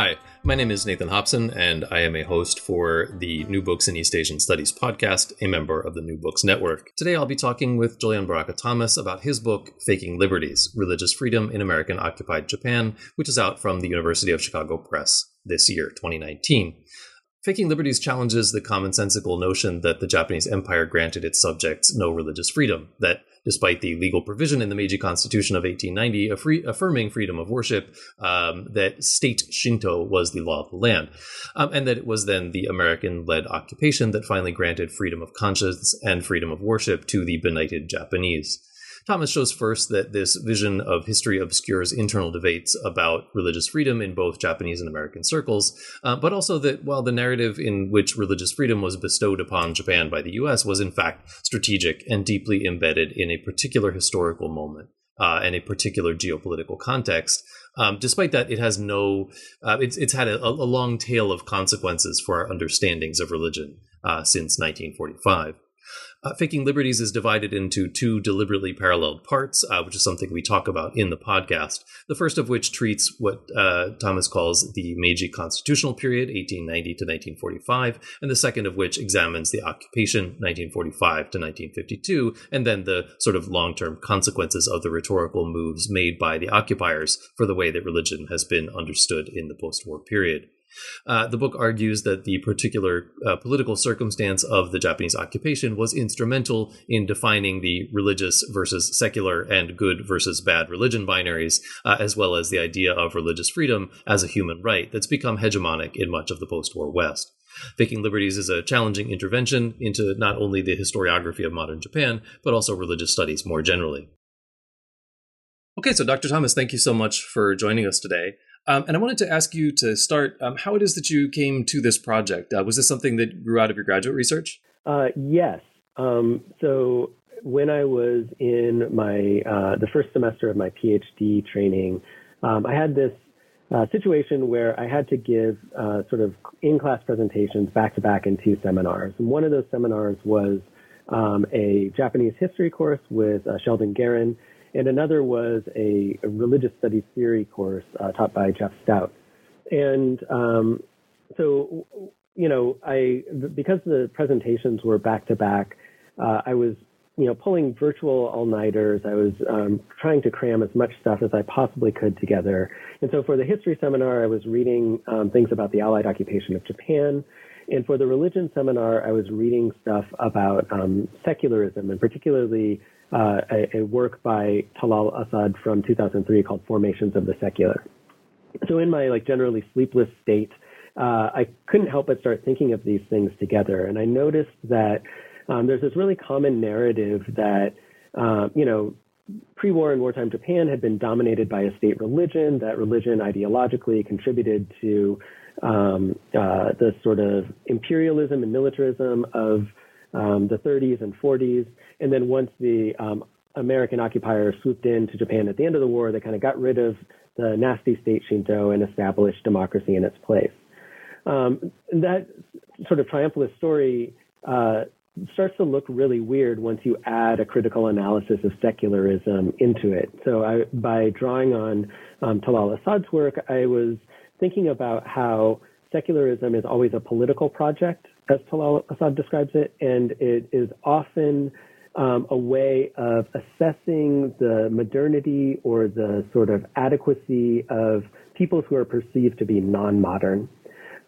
Hi, my name is Nathan Hopson, and I am a host for the New Books in East Asian Studies podcast, a member of the New Books Network. Today I'll be talking with Jolyon Baraka Thomas about his book, Faking Liberties Religious Freedom in American Occupied Japan, which is out from the University of Chicago Press this year, 2019. Faking Liberties challenges the commonsensical notion that the Japanese Empire granted its subjects no religious freedom, that despite the legal provision in the Meiji Constitution of 1890 free, affirming freedom of worship, um, that state Shinto was the law of the land, um, and that it was then the American led occupation that finally granted freedom of conscience and freedom of worship to the benighted Japanese. Thomas shows first that this vision of history obscures internal debates about religious freedom in both Japanese and American circles, uh, but also that while the narrative in which religious freedom was bestowed upon Japan by the US was in fact strategic and deeply embedded in a particular historical moment. Uh, and a particular geopolitical context. Um, despite that, it has no, uh, it's, it's had a, a, long tail of consequences for our understandings of religion uh, since 1945. Uh, Faking Liberties is divided into two deliberately paralleled parts, uh, which is something we talk about in the podcast. The first of which treats what uh, Thomas calls the Meiji constitutional period, 1890 to 1945, and the second of which examines the occupation, 1945 to 1952, and then the sort of long term consequences of the rhetorical moves made by the occupiers for the way that religion has been understood in the post war period. Uh, the book argues that the particular uh, political circumstance of the Japanese occupation was instrumental in defining the religious versus secular and good versus bad religion binaries, uh, as well as the idea of religious freedom as a human right that's become hegemonic in much of the post war West. Faking Liberties is a challenging intervention into not only the historiography of modern Japan, but also religious studies more generally. Okay, so Dr. Thomas, thank you so much for joining us today. Um, and I wanted to ask you to start um, how it is that you came to this project. Uh, was this something that grew out of your graduate research? Uh, yes. Um, so when I was in my uh, the first semester of my PhD training, um, I had this uh, situation where I had to give uh, sort of in-class presentations back to back in two seminars. And one of those seminars was um, a Japanese history course with uh, Sheldon Garon and another was a, a religious studies theory course uh, taught by Jeff Stout. And um, so, you know, I because the presentations were back to back, uh, I was you know pulling virtual all nighters. I was um, trying to cram as much stuff as I possibly could together. And so for the history seminar, I was reading um, things about the Allied occupation of Japan. And for the religion seminar, I was reading stuff about um, secularism and particularly uh, a, a, work by Talal Asad from 2003 called Formations of the Secular. So in my like generally sleepless state, uh, I couldn't help but start thinking of these things together. And I noticed that um, there's this really common narrative that, uh, you know, pre-war and wartime Japan had been dominated by a state religion, that religion ideologically contributed to um, uh, the sort of imperialism and militarism of um, the 30s and 40s. And then once the um, American occupiers swooped in to Japan at the end of the war, they kind of got rid of the nasty state Shinto and established democracy in its place. Um, that sort of triumphalist story uh, starts to look really weird once you add a critical analysis of secularism into it. So I, by drawing on um, Talal Asad's work, I was thinking about how secularism is always a political project as Talal Asad describes it, and it is often um, a way of assessing the modernity or the sort of adequacy of peoples who are perceived to be non-modern.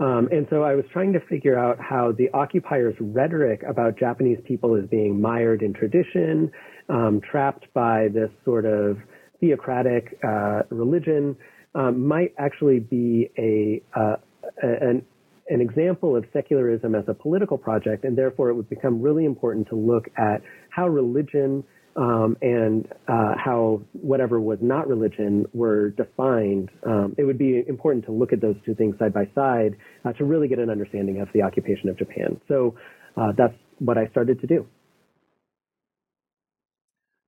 Um, and so I was trying to figure out how the occupiers' rhetoric about Japanese people as being mired in tradition, um, trapped by this sort of theocratic uh, religion, um, might actually be a, uh, an an example of secularism as a political project, and therefore it would become really important to look at how religion um, and uh, how whatever was not religion were defined. Um, it would be important to look at those two things side by side uh, to really get an understanding of the occupation of Japan. So uh, that's what I started to do.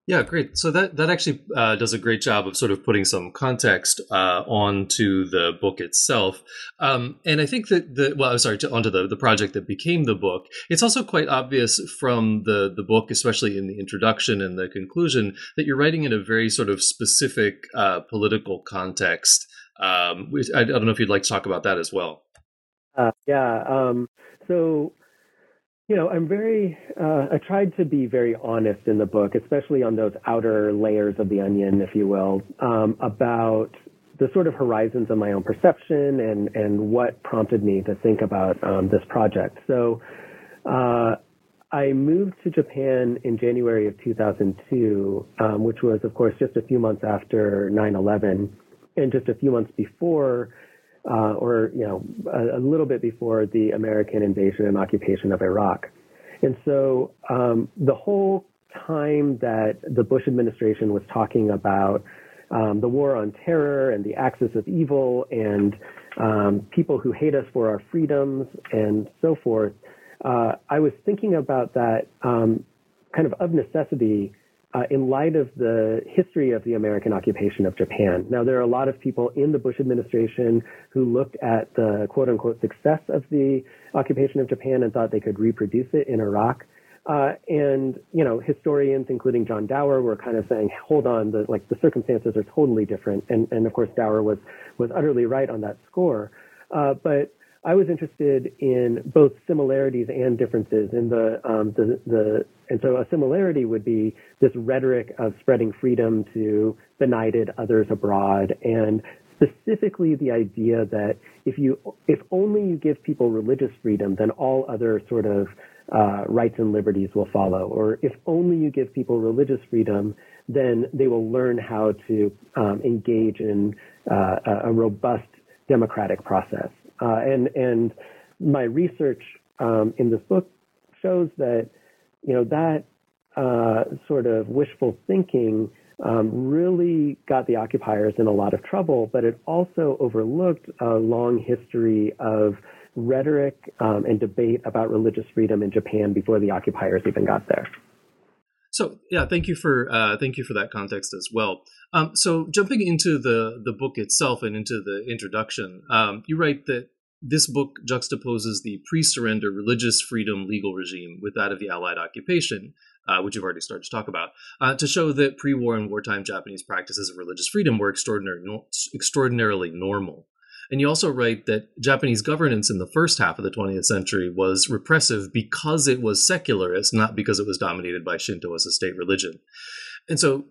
Yeah, great. So that that actually uh, does a great job of sort of putting some context uh, onto the book itself, um, and I think that the well, I'm sorry, to, onto the the project that became the book. It's also quite obvious from the the book, especially in the introduction and the conclusion, that you're writing in a very sort of specific uh, political context Um, I, I, don't know if you'd like to talk about that as well. Uh, yeah. Um, so, you know, I'm very, uh, I tried to be very honest in the book, especially on those outer layers of the onion, if you will, um, about the sort of horizons of my own perception and, and what prompted me to think about um, this project. So, uh, I moved to Japan in January of 2002, um, which was, of course, just a few months after 9/11, and just a few months before, uh, or you know, a, a, little bit before the American invasion and occupation of Iraq. And so, um, the whole time that the Bush administration was talking about um, the war on terror and the axis of evil and um, people who hate us for our freedoms and so forth uh, I was thinking about that um, kind of of necessity uh, in light of the history of the American occupation of Japan. Now, there are a lot of people in the Bush administration who looked at the quote unquote success of the occupation of Japan and thought they could reproduce it in Iraq. Uh, and you know, historians, including John Dower, were kind of saying, "Hold on, the like the circumstances are totally different." And and of course, Dower was was utterly right on that score. Uh, but I was interested in both similarities and differences in the, um, the, the, and so a similarity would be this rhetoric of spreading freedom to benighted others abroad and specifically the idea that if you, if only you give people religious freedom, then all other sort of uh, rights and liberties will follow. Or if only you give people religious freedom, then they will learn how to um, engage in uh, a robust democratic process. Uh, and and my research um, in this book shows that you know that uh, sort of wishful thinking um, really got the occupiers in a lot of trouble, but it also overlooked a long history of rhetoric um, and debate about religious freedom in Japan before the occupiers even got there. So yeah, thank you for uh, thank you for that context as well. Um, so jumping into the the book itself and into the introduction, um, you write that this book juxtaposes the pre-surrender religious freedom legal regime with that of the Allied occupation, uh, which you've already started to talk about, uh, to show that pre-war and wartime Japanese practices of religious freedom were extraordinary, no, extraordinarily normal. And you also write that Japanese governance in the first half of the 20th century was repressive because it was secularist, not because it was dominated by Shinto as a state religion. And so,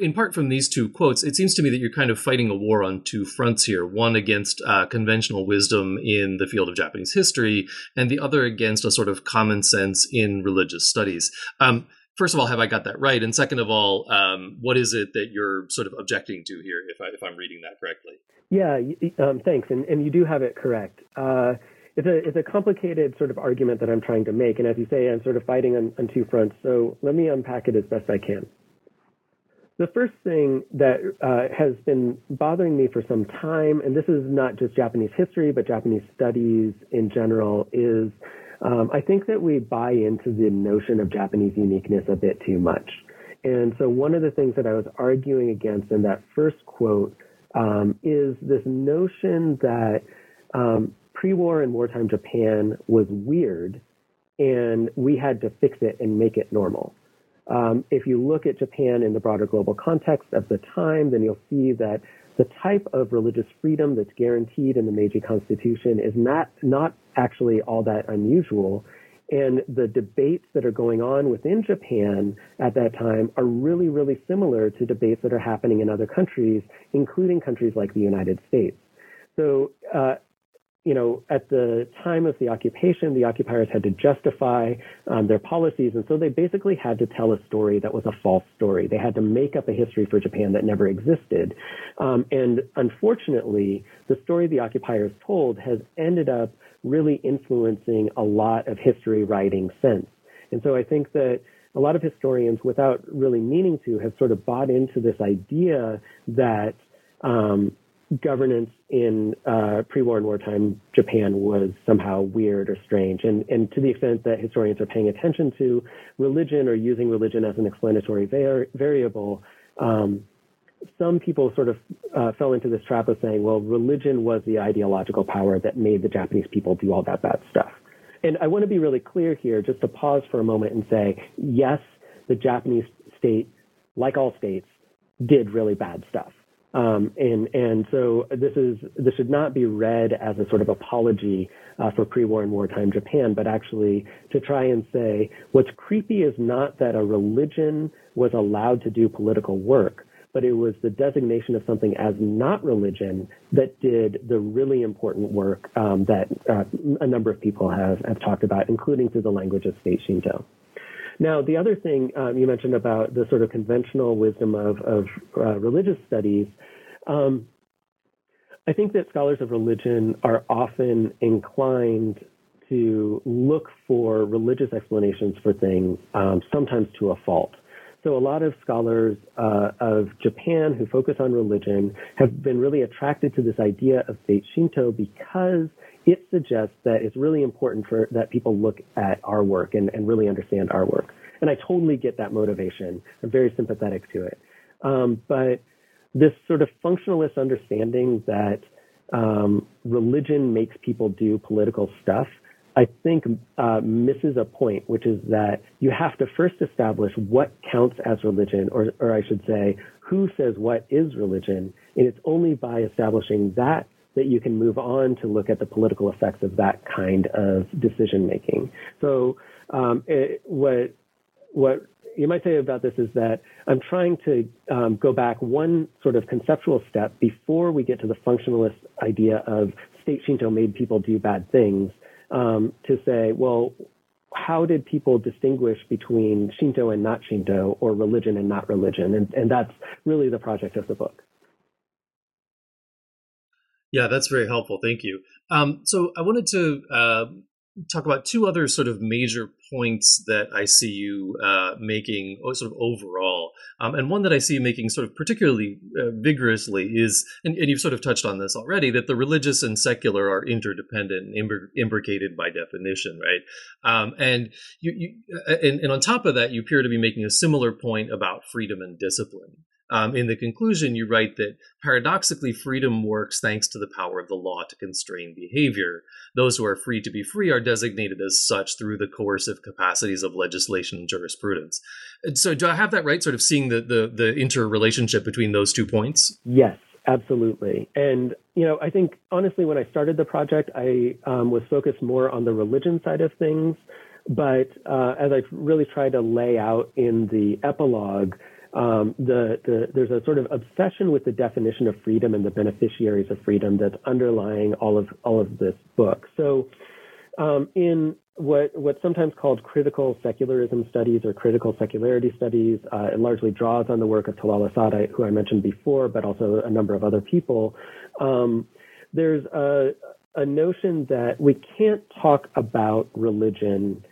in part from these two quotes, it seems to me that you're kind of fighting a war on two fronts here one against uh, conventional wisdom in the field of Japanese history, and the other against a sort of common sense in religious studies. Um, first of all, have I got that right? And second of all, um, what is it that you're sort of objecting to here, if, I, I'm reading that correctly? Yeah, um, thanks. And, and you do have it correct. Uh, it's a it's a complicated sort of argument that I'm trying to make, and as you say, I'm sort of fighting on, on two fronts. So let me unpack it as best I can. The first thing that uh, has been bothering me for some time, and this is not just Japanese history, but Japanese studies in general, is um, I think that we buy into the notion of Japanese uniqueness a bit too much. And so one of the things that I was arguing against in that first quote um, is this notion that um, pre-war and wartime Japan was weird and we had to fix it and make it normal. Um, if you look at Japan in the broader global context of the time, then you'll see that the type of religious freedom that's guaranteed in the Meiji Constitution is not, not actually all that unusual. And the debates that are going on within Japan at that time are really, really similar to debates that are happening in other countries, including countries like the United States. So uh, you know, at the time of the occupation, the occupiers had to justify um, their policies, and so they basically had to tell a story that was a false story. They had to make up a history for Japan that never existed. Um, and unfortunately, the story the occupiers told has ended up really influencing a lot of history writing since. And so I think that a lot of historians, without really meaning to, have sort of bought into this idea that um, governance in uh, pre-war and wartime Japan was somehow weird or strange. And, and to the extent that historians are paying attention to religion or using religion as an explanatory var- variable, um, some people sort of uh, fell into this trap of saying, well, religion was the ideological power that made the Japanese people do all that bad stuff. And I want to be really clear here, just to pause for a moment and say, yes, the Japanese state, like all states, did really bad stuff Um, and and so this is this should not be read as a sort of apology uh, for pre-war and wartime Japan, but actually to try and say what's creepy is not that a religion was allowed to do political work, but it was the designation of something as not religion that did the really important work um, that uh, a number of people have have talked about, including through the language of state Shinto. Now, the other thing um, you mentioned about the sort of conventional wisdom of, of uh, religious studies, um, I think that scholars of religion are often inclined to look for religious explanations for things, um, sometimes to a fault. So a lot of scholars uh, of Japan who focus on religion have been really attracted to this idea of state Shinto because it suggests that it's really important for that people look at our work and, and really understand our work. And I totally get that motivation. I'm very sympathetic to it. Um, but this sort of functionalist understanding that um, religion makes people do political stuff, I think uh, misses a point, which is that you have to first establish what counts as religion, or, or I should say, who says what is religion. And it's only by establishing that that you can move on to look at the political effects of that kind of decision making. So, um, it, what what you might say about this is that I'm trying to um, go back one sort of conceptual step before we get to the functionalist idea of state Shinto made people do bad things um, to say, well, how did people distinguish between Shinto and not Shinto or religion and not religion? And, and that's really the project of the book. Yeah, that's very helpful. Thank you. Um, so I wanted to uh, talk about two other sort of major points that I see you uh, making, sort of overall, um, and one that I see you making sort of particularly uh, vigorously is, and, and, you've sort of touched on this already, that the religious and secular are interdependent and imbricated by definition, right? Um, and you, you uh, and, and on top of that, you appear to be making a similar point about freedom and discipline. Um, in the conclusion, you write that paradoxically, freedom works thanks to the power of the law to constrain behavior. Those who are free to be free are designated as such through the coercive capacities of legislation and jurisprudence. And so, do I have that right? Sort of seeing the, the, the interrelationship between those two points? Yes, absolutely. And, you know, I think honestly, when I started the project, I um, was focused more on the religion side of things. But uh, as I really tried to lay out in the epilogue, um, the, the, there's a sort of obsession with the definition of freedom and the beneficiaries of freedom that's underlying all of all of this book. So, um, in what what's sometimes called critical secularism studies or critical secularity studies, uh, it largely draws on the work of Talal Asad, who I mentioned before, but also a number of other people. Um, there's a, a notion that we can't talk about religion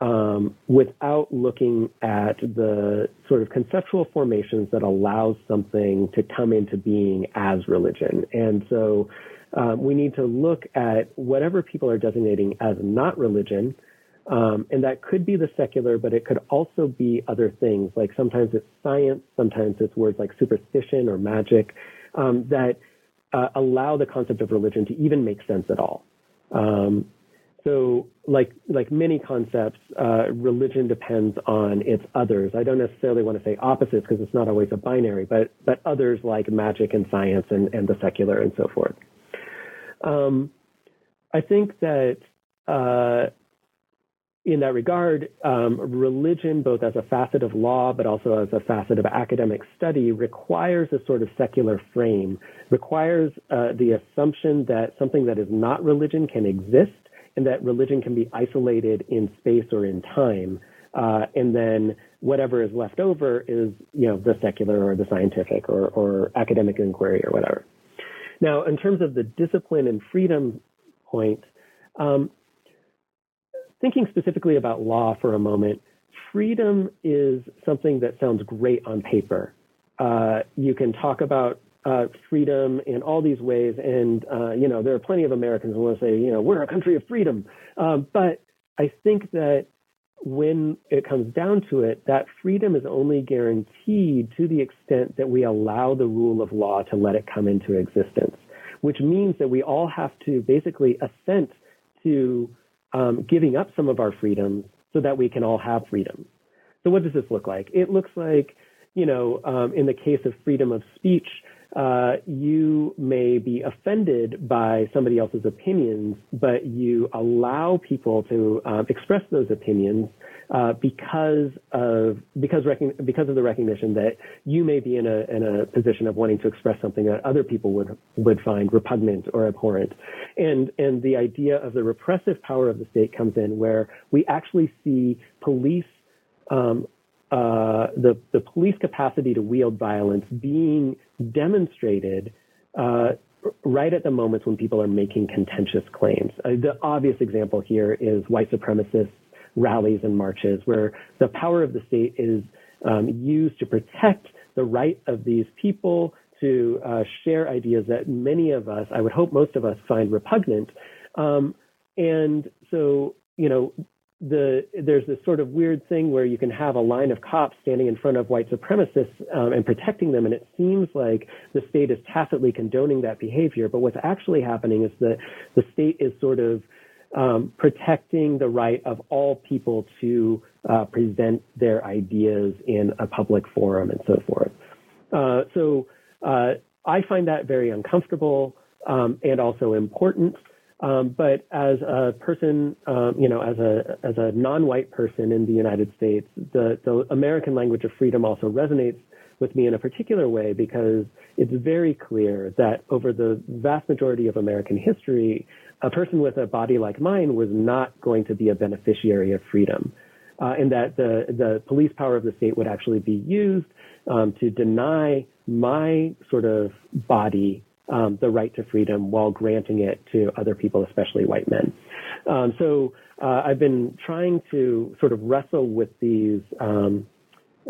um, without looking at the sort of conceptual formations that allows something to come into being as religion. And so um, we need to look at whatever people are designating as not religion. Um, and that could be the secular, but it could also be other things. Like sometimes it's science, sometimes it's words like superstition or magic um, that uh, allow the concept of religion to even make sense at all. Um, so, like like many concepts, uh, religion depends on its others. I don't necessarily want to say opposites because it's not always a binary, but but others like magic and science and, and the secular and so forth. Um, I think that uh, in that regard, um, religion, both as a facet of law but also as a facet of academic study, requires a sort of secular frame, requires uh, the assumption that something that is not religion can exist and that religion can be isolated in space or in time. Uh, and then whatever is left over is, you know, the secular or the scientific or, or academic inquiry or whatever. Now, in terms of the discipline and freedom point, um, thinking specifically about law for a moment, freedom is something that sounds great on paper. Uh, you can talk about uh, freedom in all these ways. And, uh, you know, there are plenty of Americans who want to say, you know, we're a country of freedom. Um, but I think that when it comes down to it, that freedom is only guaranteed to the extent that we allow the rule of law to let it come into existence, which means that we all have to basically assent to um, giving up some of our freedoms so that we can all have freedom. So what does this look like? It looks like, you know, um, in the case of freedom of speech, uh, you may be offended by somebody else's opinions, but you allow people to um, express those opinions uh, because of because because of the recognition that you may be in a in a position of wanting to express something that other people would would find repugnant or abhorrent, and and the idea of the repressive power of the state comes in where we actually see police um, uh, the, the police capacity to wield violence being demonstrated uh, right at the moments when people are making contentious claims. Uh, the obvious example here is white supremacist rallies and marches, where the power of the state is um, used to protect the right of these people to uh, share ideas that many of us, I would hope most of us, find repugnant. Um, and so, you know, the there's this sort of weird thing where you can have a line of cops standing in front of white supremacists um, and protecting them, and it seems like the state is tacitly condoning that behavior. But what's actually happening is that the state is sort of um, protecting the right of all people to uh, present their ideas in a public forum and so forth. Uh, so uh, I find that very uncomfortable um, and also important. Um, but as a person, um, you know, as a as a non-white person in the United States, the the American language of freedom also resonates with me in a particular way because it's very clear that over the vast majority of American history, a person with a body like mine was not going to be a beneficiary of freedom. Uh, and that the, the police power of the state would actually be used um, to deny my sort of body um, the right to freedom while granting it to other people, especially white men. Um, so uh, I've been trying to sort of wrestle with these um,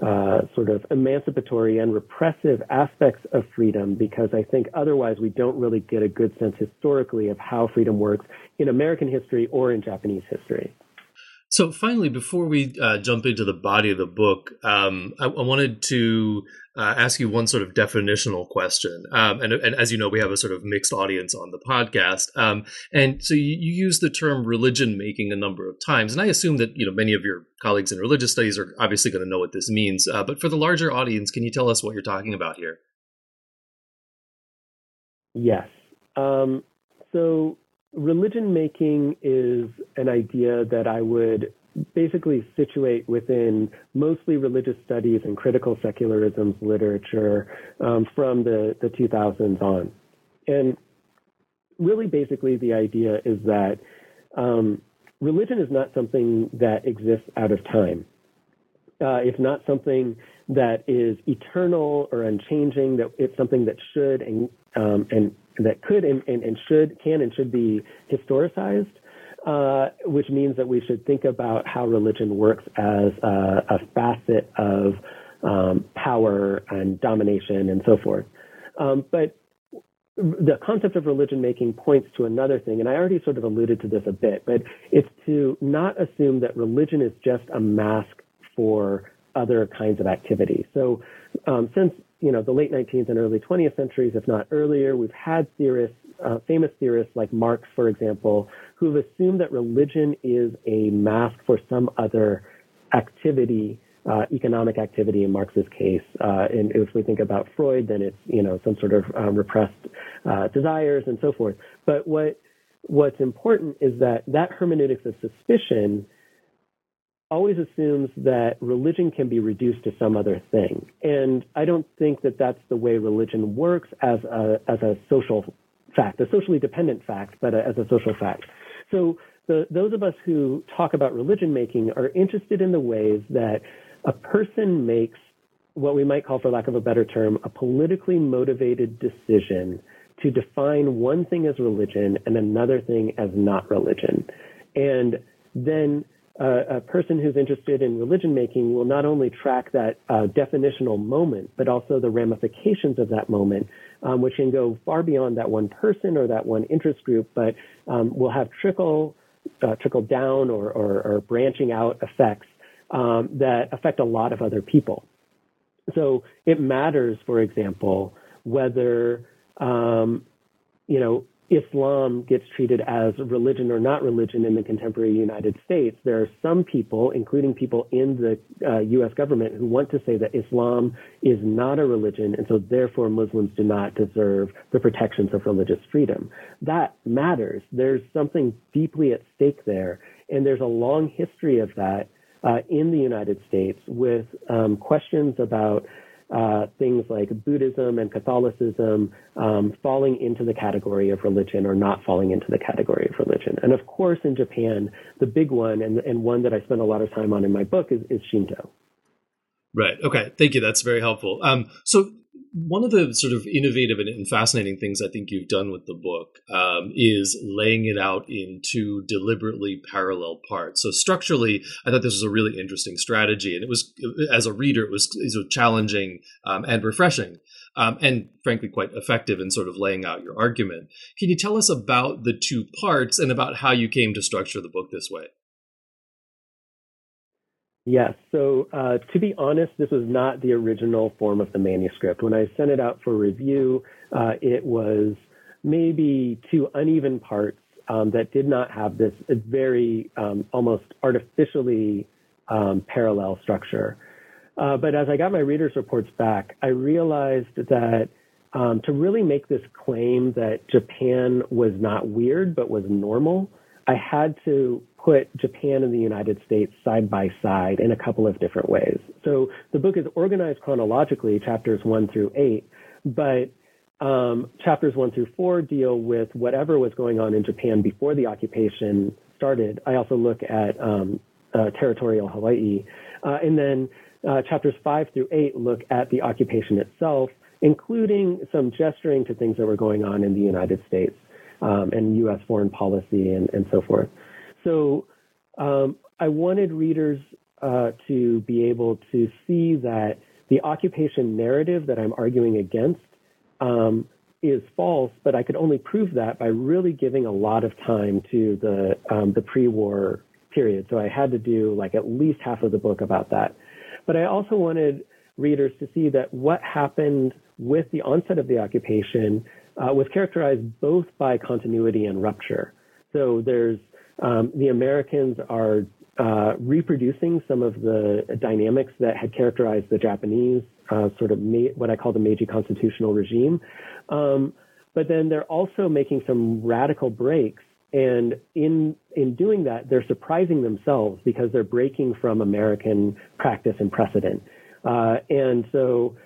uh, sort of emancipatory and repressive aspects of freedom because I think otherwise we don't really get a good sense historically of how freedom works in American history or in Japanese history. So finally, before we uh, jump into the body of the book, um, I, I, wanted to uh, ask you one sort of definitional question. Um, and, and, as you know, we have a sort of mixed audience on the podcast. Um, and so you, you use the term religion making a number of times, and I assume that you know many of your colleagues in religious studies are obviously going to know what this means. Uh, but for the larger audience, can you tell us what you're talking about here? Yes. Um, so religion making is an idea that I would basically situate within mostly religious studies and critical secularism literature um, from the, the 2000s on. And really, basically, the idea is that um, religion is not something that exists out of time. Uh, it's not something that is eternal or unchanging. That it's something that should and um, and that could and, and, and should, can and should be historicized, uh, which means that we should think about how religion works as a, a facet of um, power and domination and so forth. Um, but the concept of religion making points to another thing, and I already sort of alluded to this a bit, but it's to not assume that religion is just a mask for other kinds of activity. So, um, since you know, the late 19th and early 20th centuries, if not earlier, we've had theorists, uh, famous theorists like Marx, for example, who've assumed that religion is a mask for some other activity, uh, economic activity in Marx's case. Uh, and if we think about Freud, then it's, you know, some sort of um, repressed uh, desires and so forth. But what what's important is that that hermeneutics of suspicion always assumes that religion can be reduced to some other thing. And I don't think that that's the way religion works as a, as a social fact, a socially dependent fact, but a, as a social fact. So the, those of us who talk about religion making are interested in the ways that a person makes what we might call, for lack of a better term, a politically motivated decision to define one thing as religion and another thing as not religion. And then a person who's interested in religion making will not only track that uh, definitional moment, but also the ramifications of that moment, um, which can go far beyond that one person or that one interest group, but um, will have trickle uh, trickle down or, or, or, branching out effects um, that affect a lot of other people. So it matters, for example, whether um, you know Islam gets treated as religion or not religion in the contemporary United States, there are some people, including people in the uh, U.S. government, who want to say that Islam is not a religion, and so therefore Muslims do not deserve the protections of religious freedom. That matters. There's something deeply at stake there, and there's a long history of that uh, in the United States with um, questions about uh, things like Buddhism and Catholicism um, falling into the category of religion or not falling into the category of religion. And of course, in Japan, the big one and, and one that I spend a lot of time on in my book is, is Shinto. Right. Okay. Thank you. That's very helpful. Um, so one of the sort of innovative and fascinating things I think you've done with the book um, is laying it out in two deliberately parallel parts. So structurally, I thought this was a really interesting strategy, and it was, as a reader, it was, it challenging um, and refreshing, um, and frankly, quite effective in sort of laying out your argument. Can you tell us about the two parts and about how you came to structure the book this way? Yes. So uh, to be honest, this was not the original form of the manuscript. When I sent it out for review, uh, it was maybe two uneven parts um, that did not have this very um, almost artificially um, parallel structure. Uh, but as I got my readers' reports back, I realized that um, to really make this claim that Japan was not weird but was normal, I had to put Japan and the United States side by side in a couple of different ways. So the book is organized chronologically, chapters one through eight, but um, chapters one through four deal with whatever was going on in Japan before the occupation started. I also look at um, uh, territorial Hawaii. Uh, and then uh, chapters five through eight look at the occupation itself, including some gesturing to things that were going on in the United States um, and U.S. foreign policy and, and so forth. So um, I wanted readers uh, to be able to see that the occupation narrative that I'm arguing against um, is false, but I could only prove that by really giving a lot of time to the um, the pre-war period. So I had to do like at least half of the book about that. But I also wanted readers to see that what happened with the onset of the occupation uh, was characterized both by continuity and rupture. So there's um, the Americans are uh, reproducing some of the dynamics that had characterized the Japanese uh, sort of ma- what I call the Meiji constitutional regime. Um, but then they're also making some radical breaks. And in in doing that, they're surprising themselves because they're breaking from American practice and precedent. Uh, and so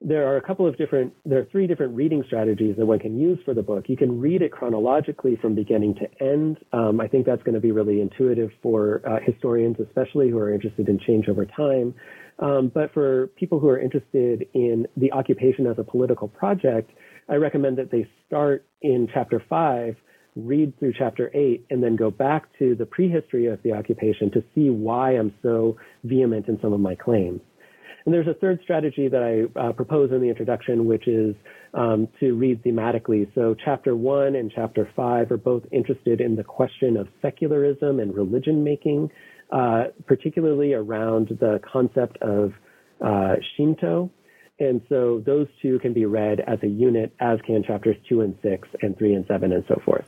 there are a couple of different, there are three different reading strategies that one can use for the book. You can read it chronologically from beginning to end. Um, I think that's going to be really intuitive for uh, historians, especially who are interested in change over time. Um, but for people who are interested in the occupation as a political project, I recommend that they start in chapter five, read through chapter eight, and then go back to the prehistory of the occupation to see why I'm so vehement in some of my claims. And there's a third strategy that I uh, propose in the introduction, which is um, to read thematically. So chapter one and chapter five are both interested in the question of secularism and religion making, uh, particularly around the concept of uh, Shinto. And so those two can be read as a unit, as can chapters two and six and three and seven and so forth.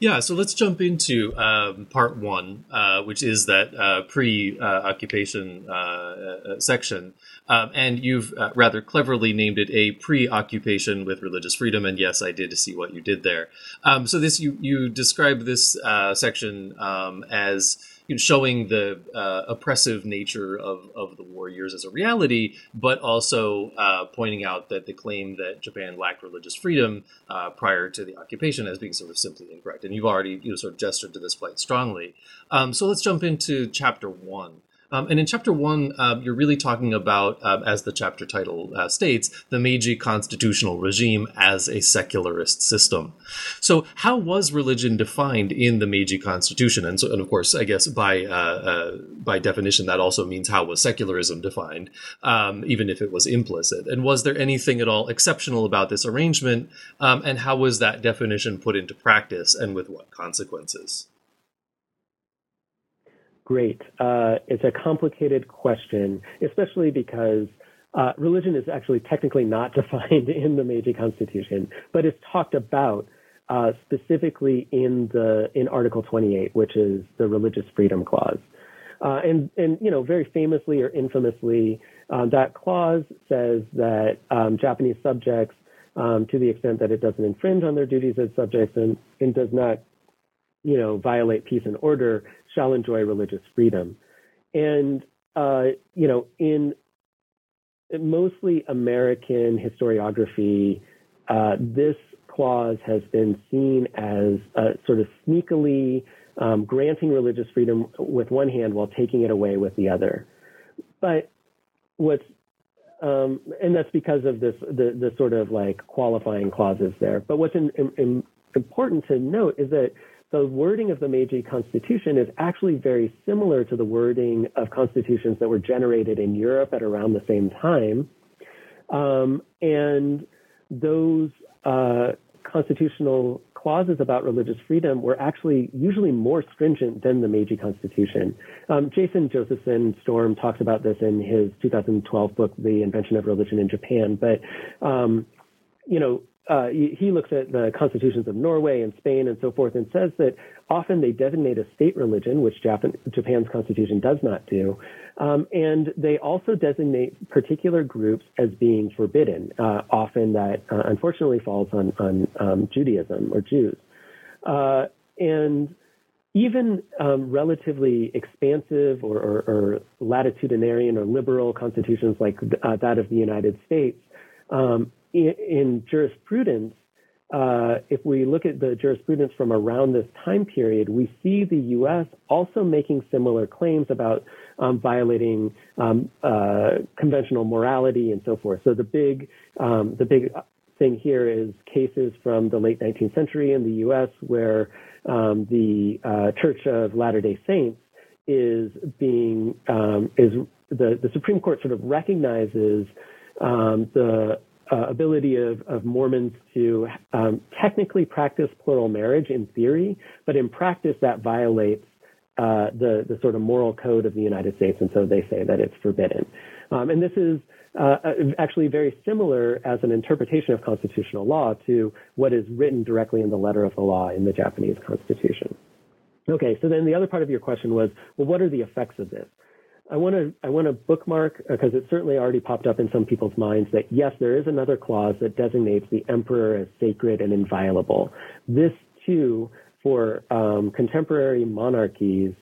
Yeah, so let's jump into um, part one, uh, which is that uh, pre-occupation uh, uh, section, um, and you've uh, rather cleverly named it a pre-occupation with religious freedom. And yes, I did see what you did there. Um, so this you you describe this section um, as you know, showing the uh, oppressive nature of, of the war years as a reality, but also uh, pointing out that the claim that Japan lacked religious freedom uh, prior to the occupation as being sort of simply incorrect. And you've already you know, sort of gestured to this quite strongly. Um, so let's jump into chapter one. Um, and in chapter one, uh, you're really talking about, uh, as the chapter title uh, states, the Meiji constitutional regime as a secularist system. So, how was religion defined in the Meiji Constitution? And so, and of course, I guess by uh, uh, by definition, that also means how was secularism defined, um, even if it was implicit. And was there anything at all exceptional about this arrangement? Um, and how was that definition put into practice, and with what consequences? Great. Uh, it's a complicated question, especially because uh, religion is actually technically not defined in the Meiji Constitution, but it's talked about uh, specifically in the in Article 28, which is the Religious Freedom Clause. Uh, and and you know very famously or infamously, um, that clause says that um, Japanese subjects, um, to the extent that it doesn't infringe on their duties as subjects and, and does not, you know, violate peace and order, shall enjoy religious freedom. And uh, you know, in mostly American historiography, uh, this clause has been seen as sort of sneakily um, granting religious freedom with one hand while taking it away with the other. But what's um, and that's because of this the, the sort of like qualifying clauses there. But what's in, in, important to note is that the wording of the Meiji Constitution is actually very similar to the wording of constitutions that were generated in Europe at around the same time. Um, and those uh, constitutional clauses about religious freedom were actually usually more stringent than the Meiji Constitution. Um, Jason Josephson Storm talks about this in his 2012 book, The Invention of Religion in Japan. But, um, you know, uh, he looks at the constitutions of Norway and Spain and so forth and says that often they designate a state religion, which Japan, Japan's constitution does not do. Um, and they also designate particular groups as being forbidden. Uh, often that uh, unfortunately falls on, on um, Judaism or Jews. Uh, and even um, relatively expansive or, or, or, latitudinarian or liberal constitutions like uh, that of the United States um, in, jurisprudence, uh, if we look at the jurisprudence from around this time period, we see the U.S. also making similar claims about um, violating um, uh, conventional morality and so forth. So the big, um, the big thing here is cases from the late 19th century in the U.S. where um, the uh, Church of Latter-day Saints is being um, is the the Supreme Court sort of recognizes um, the uh, ability of, of, Mormons to um, technically practice plural marriage in theory, but in practice that violates uh, the the sort of moral code of the United States, and so they say that it's forbidden. Um, and this is uh, actually very similar as an interpretation of constitutional law to what is written directly in the letter of the law in the Japanese Constitution. Okay, so then the other part of your question was, well, what are the effects of this? I want to I want to bookmark because it certainly already popped up in some people's minds that yes, there is another clause that designates the emperor as sacred and inviolable. This too, for um, contemporary monarchies,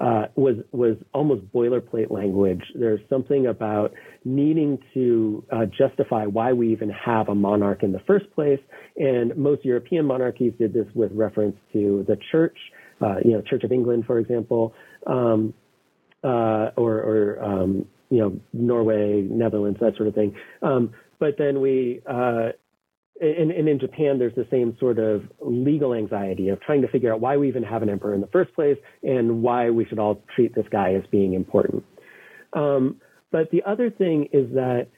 uh, was was almost boilerplate language. There's something about needing to uh, justify why we even have a monarch in the first place, and most European monarchies did this with reference to the church, uh, you know, Church of England, for example. Um, uh, or, or um, you know Norway, Netherlands, that sort of thing. Um, but then we uh, and, and, in Japan, there's the same sort of legal anxiety of trying to figure out why we even have an emperor in the first place and why we should all treat this guy as being important. Um, but the other thing is that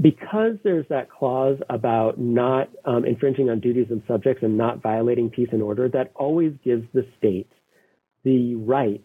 because there's that clause about not um, infringing on duties and subjects and not violating peace and order, that always gives the state the right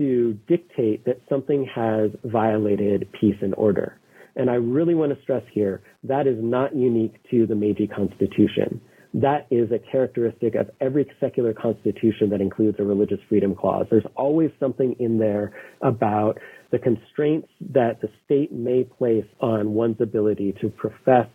to dictate that something has violated peace and order. And I really want to stress here that is not unique to the Meiji Constitution. That is a characteristic of every secular constitution that includes a religious freedom clause. There's always something in there about the constraints that the state may place on one's ability to profess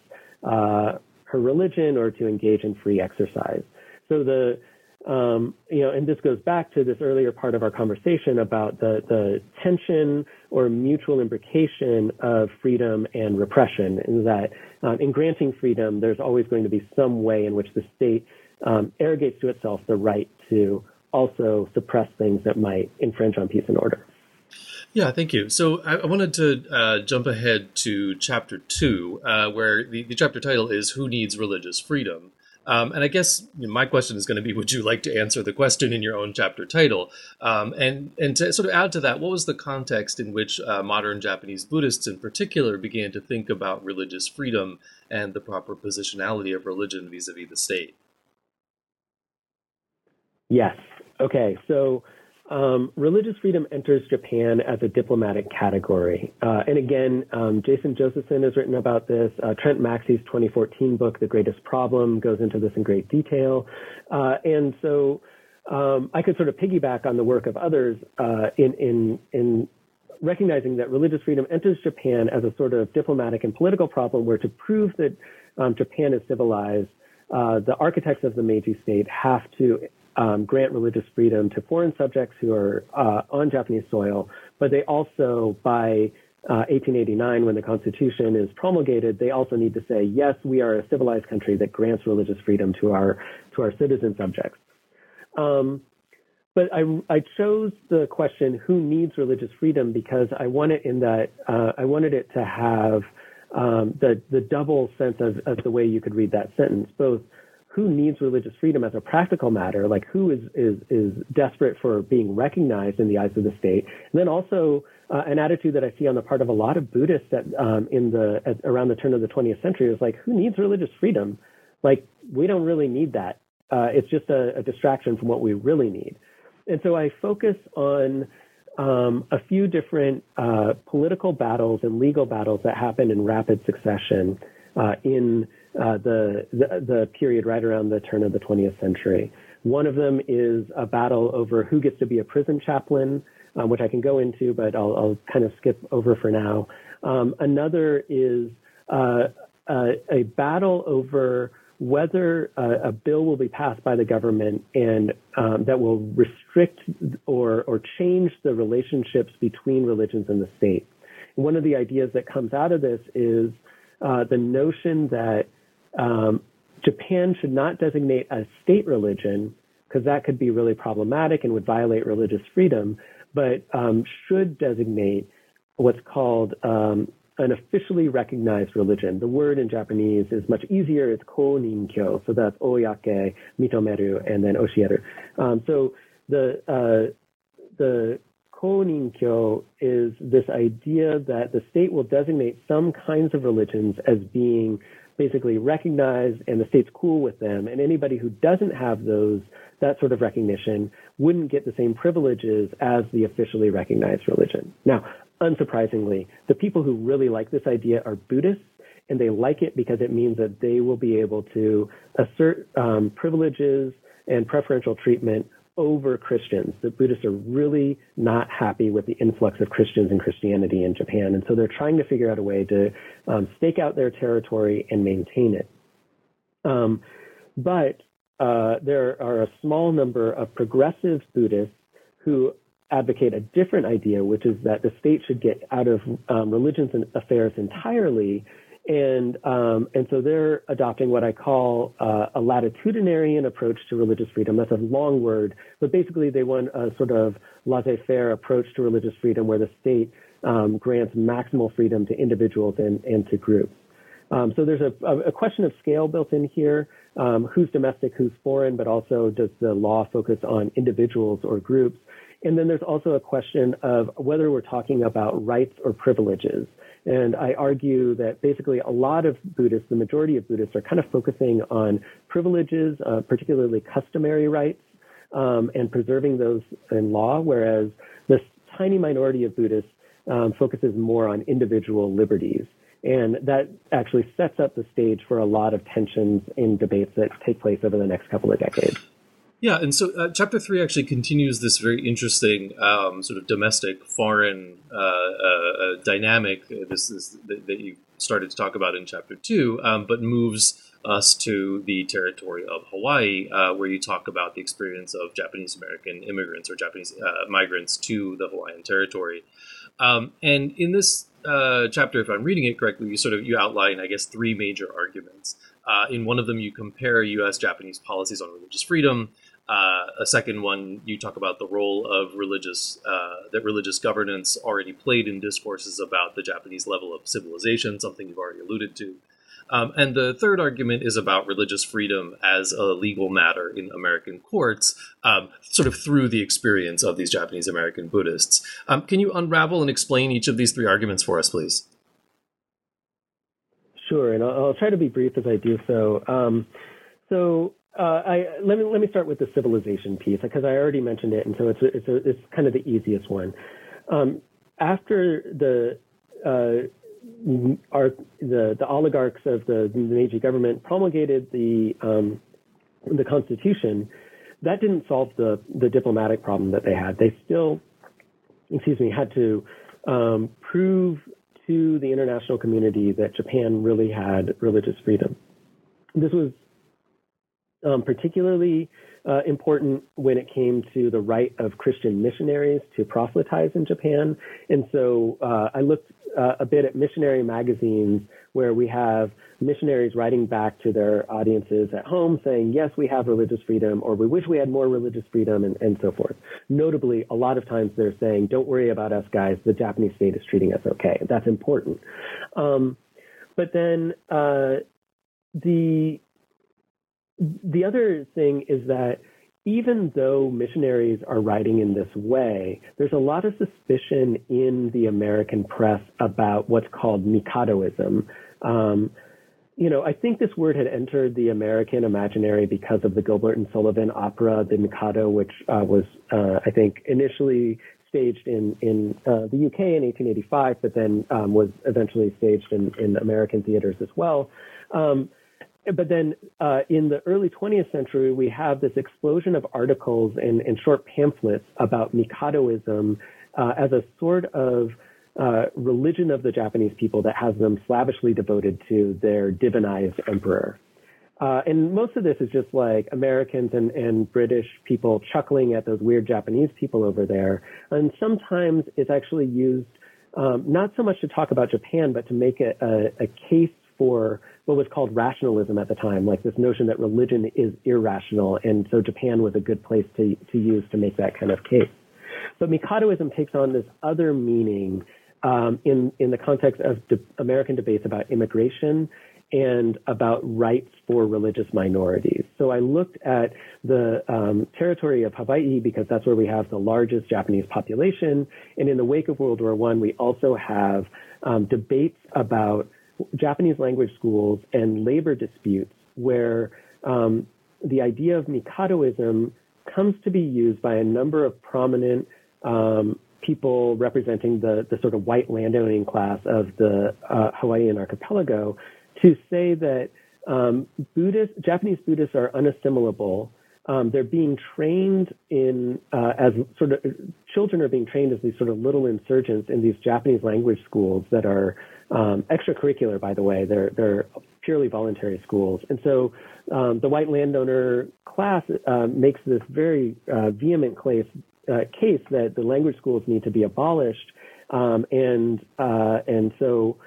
uh, her religion or to engage in free exercise. So the um, you know, and this goes back to this earlier part of our conversation about the, the tension or mutual imbrication of freedom and repression, in that um, in granting freedom, there's always going to be some way in which the state um, arrogates to itself the right to also suppress things that might infringe on peace and order. Yeah, thank you. So I, I wanted to uh, jump ahead to chapter two, uh, where the, the chapter title is Who Needs Religious Freedom? Um, and I guess you know, my question is going to be: Would you like to answer the question in your own chapter title? Um, and and to sort of add to that, what was the context in which uh, modern Japanese Buddhists, in particular, began to think about religious freedom and the proper positionality of religion vis-a-vis the state? Yes. Okay. So um, religious freedom enters Japan as a diplomatic category. Uh, and again, um, Jason Josephson has written about this. Uh, Trent Maxey's 2014 book, The Greatest Problem, goes into this in great detail. Uh, and so um, I could sort of piggyback on the work of others uh, in, in, in recognizing that religious freedom enters Japan as a sort of diplomatic and political problem where to prove that um, Japan is civilized, uh, the architects of the Meiji state have to um, grant religious freedom to foreign subjects who are uh, on Japanese soil, but they also, by uh, 1889, when the Constitution is promulgated, they also need to say, yes, we are a civilized country that grants religious freedom to our to our citizen subjects. Um, but I, I chose the question, who needs religious freedom, because I wanted in that uh, I wanted it to have um, the the double sense of, of the way you could read that sentence, both who needs religious freedom as a practical matter, like who is, is, is desperate for being recognized in the eyes of the state, and then also uh, an attitude that I see on the part of a lot of Buddhists um, in the at, around the turn of the 20th century is like, who needs religious freedom? Like we don't really need that. Uh, it's just a, a, distraction from what we really need. And so I focus on um, a few different uh, political battles and legal battles that happen in rapid succession uh, in uh, the, the, the period right around the turn of the 20th century. One of them is a battle over who gets to be a prison chaplain, um, which I can go into, but I'll, I'll kind of skip over for now. Um, another is uh, a, a, battle over whether uh, a bill will be passed by the government and um, that will restrict or, or change the relationships between religions and the state. one of the ideas that comes out of this is uh, the notion that um, Japan should not designate a state religion because that could be really problematic and would violate religious freedom, but um, should designate what's called um, an officially recognized religion. The word in Japanese is much easier. It's koninkyo, so that's oyake, mitomeru, and then oshieru. Um, so the uh, the koninkyo is this idea that the state will designate some kinds of religions as being basically recognized and the state's cool with them. And anybody who doesn't have those, that sort of recognition wouldn't get the same privileges as the officially recognized religion. Now, unsurprisingly, the people who really like this idea are Buddhists and they like it because it means that they will be able to assert um, privileges and preferential treatment over Christians. The Buddhists are really not happy with the influx of Christians and Christianity in Japan. And so they're trying to figure out a way to um, stake out their territory and maintain it. Um, but uh, there are a small number of progressive Buddhists who advocate a different idea, which is that the state should get out of um, religions and affairs entirely and um, and so they're adopting what I call uh, a latitudinarian approach to religious freedom. That's a long word, but basically they want a sort of laissez-faire approach to religious freedom, where the state um, grants maximal freedom to individuals and, and to groups. Um, so there's a, a, question of scale built in here. Um, who's domestic, who's foreign, but also does the law focus on individuals or groups? And then there's also a question of whether we're talking about rights or privileges. And I argue that basically a lot of Buddhists, the majority of Buddhists, are kind of focusing on privileges, uh, particularly customary rights, um, and preserving those in law, whereas this tiny minority of Buddhists um, focuses more on individual liberties. And that actually sets up the stage for a lot of tensions in debates that take place over the next couple of decades. Yeah, and so uh, chapter three actually continues this very interesting um, sort of domestic foreign uh, uh, uh dynamic. Uh, this is that, that, you started to talk about in chapter two, um, but moves us to the territory of Hawaii, uh, where you talk about the experience of Japanese American immigrants or Japanese migrants to the Hawaiian territory. Um, and in this chapter, if I'm reading it correctly, you sort of you outline, I guess, three major arguments. in one of them, you compare U.S.-Japanese policies on religious freedom uh, a second one, you talk about the role of religious uh, that religious governance already played in discourses about the Japanese level of civilization, something you've already alluded to. Um, and the third argument is about religious freedom as a legal matter in American courts, um, sort of through the experience of these Japanese American Buddhists. Um, can you unravel and explain each of these three arguments for us, please? Sure, and I'll, I'll try to be brief as I do so. Um, so uh, I, let me let me start with the civilization piece because I already mentioned it, and so it's a, it's a, it's kind of the easiest one. Um, after the uh, our, the the oligarchs of the, the Meiji government promulgated the um, the constitution, that didn't solve the the diplomatic problem that they had. They still, excuse me, had to um, prove to the international community that Japan really had religious freedom. This was um, particularly uh, important when it came to the right of Christian missionaries to proselytize in Japan. And so uh, I looked uh, a bit at missionary magazines where we have missionaries writing back to their audiences at home saying, yes, we have religious freedom, or we wish we had more religious freedom, and, and so forth. Notably, a lot of times they're saying, don't worry about us guys, the Japanese state is treating us okay. That's important. Um, but then uh, the the other thing is that even though missionaries are writing in this way, there's a lot of suspicion in the American press about what's called Mikadoism. Um, you know, I think this word had entered the American imaginary because of the Gilbert and Sullivan opera, The Mikado, which uh, was, uh, I think, initially staged in in uh, the UK in 1885, but then um, was eventually staged in, in American theaters as well. Um, but then uh, in the early 20th century, we have this explosion of articles and, and short pamphlets about Mikadoism uh, as a sort of uh, religion of the Japanese people that has them slavishly devoted to their divinized emperor. Uh, and most of this is just like Americans and, and British people chuckling at those weird Japanese people over there. And sometimes it's actually used um, not so much to talk about Japan, but to make a, a, a case for what was called rationalism at the time, like this notion that religion is irrational, and so Japan was a good place to, to use to make that kind of case. But Mikadoism takes on this other meaning um, in in the context of de- American debates about immigration and about rights for religious minorities. So I looked at the um, territory of Hawaii because that's where we have the largest Japanese population, and in the wake of World War One, we also have um, debates about Japanese language schools and labor disputes where um, the idea of Mikadoism comes to be used by a number of prominent um, people representing the, the sort of white landowning class of the uh, Hawaiian archipelago to say that um, Buddhist, Japanese Buddhists are unassimilable. Um, they're being trained in uh, as sort of children are being trained as these sort of little insurgents in these Japanese language schools that are um, extracurricular, by the way. They're they're purely voluntary schools, and so um, the white landowner class uh, makes this very uh, vehement case, uh, case that the language schools need to be abolished, um, and uh, and so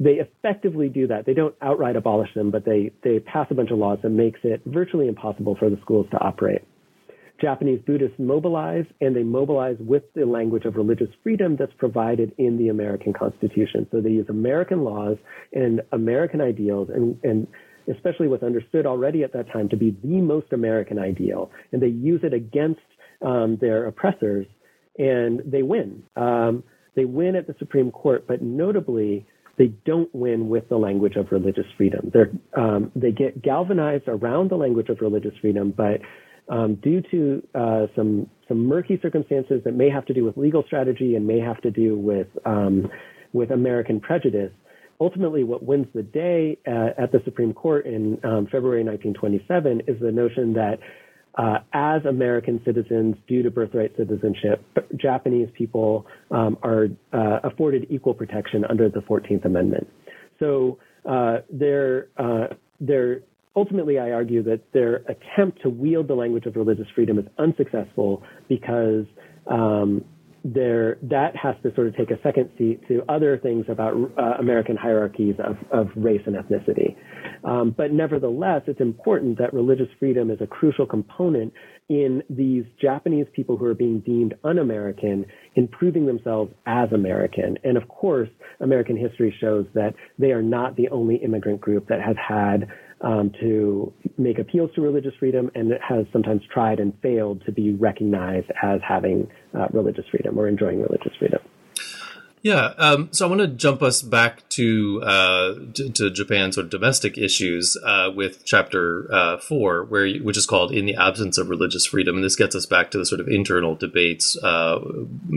they effectively do that. They don't outright abolish them, but they they pass a bunch of laws that makes it virtually impossible for the schools to operate. Japanese Buddhists mobilize, and they mobilize with the language of religious freedom that's provided in the American Constitution. So they use American laws and American ideals, and, and especially what's understood already at that time to be the most American ideal, and they use it against um, their oppressors, and they win. Um, they win at the Supreme Court, but notably, they don't win with the language of religious freedom. Um, they get galvanized around the language of religious freedom, but um, due to uh, some some murky circumstances that may have to do with legal strategy and may have to do with um, with American prejudice. Ultimately, what wins the day uh, at the Supreme Court in um, February 1927 is the notion that uh, as American citizens, due to birthright citizenship, Japanese people um, are uh, afforded equal protection under the 14th Amendment. So uh, they're uh, they're ultimately, I argue that their attempt to wield the language of religious freedom is unsuccessful because um, there that has to sort of take a second seat to other things about uh, American hierarchies of, of, race and ethnicity. Um, but nevertheless, it's important that religious freedom is a crucial component in these Japanese people who are being deemed un-American improving themselves as American. And of course, American history shows that they are not the only immigrant group that has had um, to make appeals to religious freedom and it has sometimes tried and failed to be recognized as having uh, religious freedom or enjoying religious freedom. Yeah, um, so I want to jump us back to uh, to, to, Japan's sort of domestic issues uh, with chapter uh, four, where you, which is called "In the Absence of Religious Freedom," and this gets us back to the sort of internal debates, uh,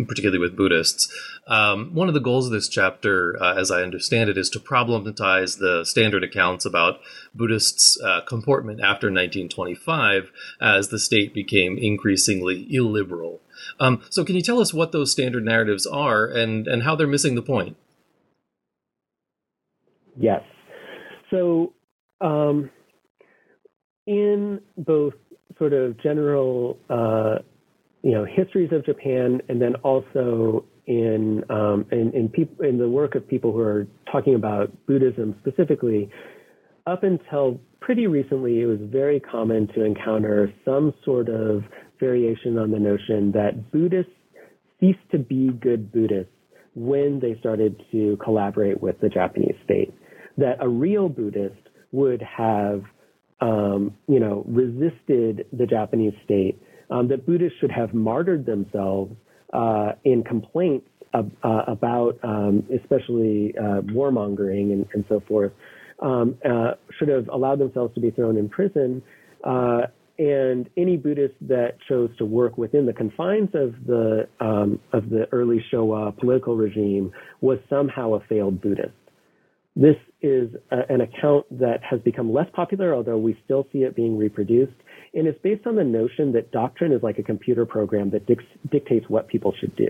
particularly with Buddhists. Um, one of the goals of this chapter, uh, as I understand it, is to problematize the standard accounts about Buddhists' uh, comportment after 1925, as the state became increasingly illiberal. Um, so, can you tell us what those standard narratives are and, and how they're missing the point? Yes. So, um, in both sort of general, uh, you know, histories of Japan, and then also in um, in in, peop- in the work of people who are talking about Buddhism specifically, up until pretty recently, it was very common to encounter some sort of variation on the notion that Buddhists ceased to be good Buddhists when they started to collaborate with the Japanese state. That a real Buddhist would have, um, you know, resisted the Japanese state. Um, that Buddhists should have martyred themselves uh, in complaints uh, about, um, especially uh, warmongering and, and, so forth, um, uh, should have allowed themselves to be thrown in prison. And any Buddhist that chose to work within the confines of the um, of the early Showa political regime was somehow a failed Buddhist. This is a, an account that has become less popular, although we still see it being reproduced, and it's based on the notion that doctrine is like a computer program that dictates what people should do.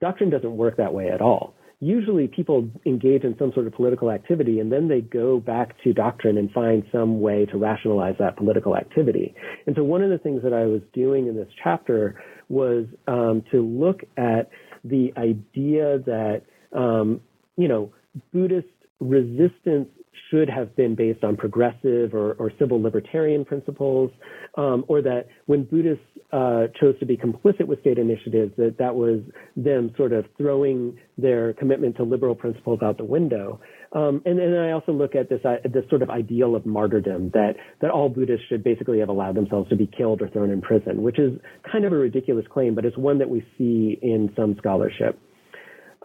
Doctrine doesn't work that way at all usually people engage in some sort of political activity and then they go back to doctrine and find some way to rationalize that political activity. And so one of the things that I was doing in this chapter was um, to look at the idea that, um, you know, Buddhist resistance should have been based on progressive or, or civil libertarian principles, um, or that when Buddhists uh, chose to be complicit with state initiatives, that that was them sort of throwing their commitment to liberal principles out the window. Um, and then I also look at this uh, this sort of ideal of martyrdom that that all Buddhists should basically have allowed themselves to be killed or thrown in prison, which is kind of a ridiculous claim, but it's one that we see in some scholarship.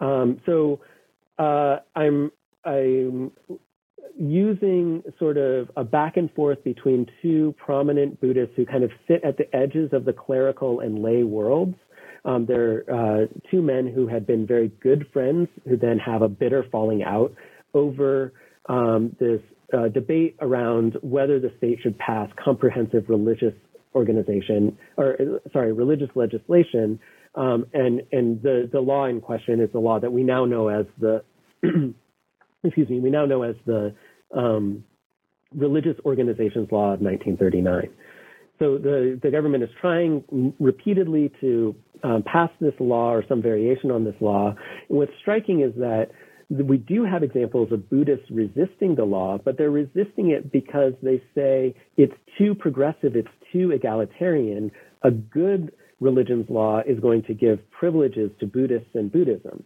Um, so uh, I'm I'm using sort of a back and forth between two prominent Buddhists who kind of sit at the edges of the clerical and lay worlds. Um, they're uh, two men who had been very good friends who then have a bitter falling out over um, this uh, debate around whether the state should pass comprehensive religious organization or sorry religious legislation um, and and the the law in question is the law that we now know as the excuse me, we now know as the um, Religious Organizations Law of 1939. So the, the government is trying repeatedly to um, pass this law or some variation on this law. And what's striking is that we do have examples of Buddhists resisting the law, but they're resisting it because they say it's too progressive, it's too egalitarian. A good religion's law is going to give privileges to Buddhists and Buddhism.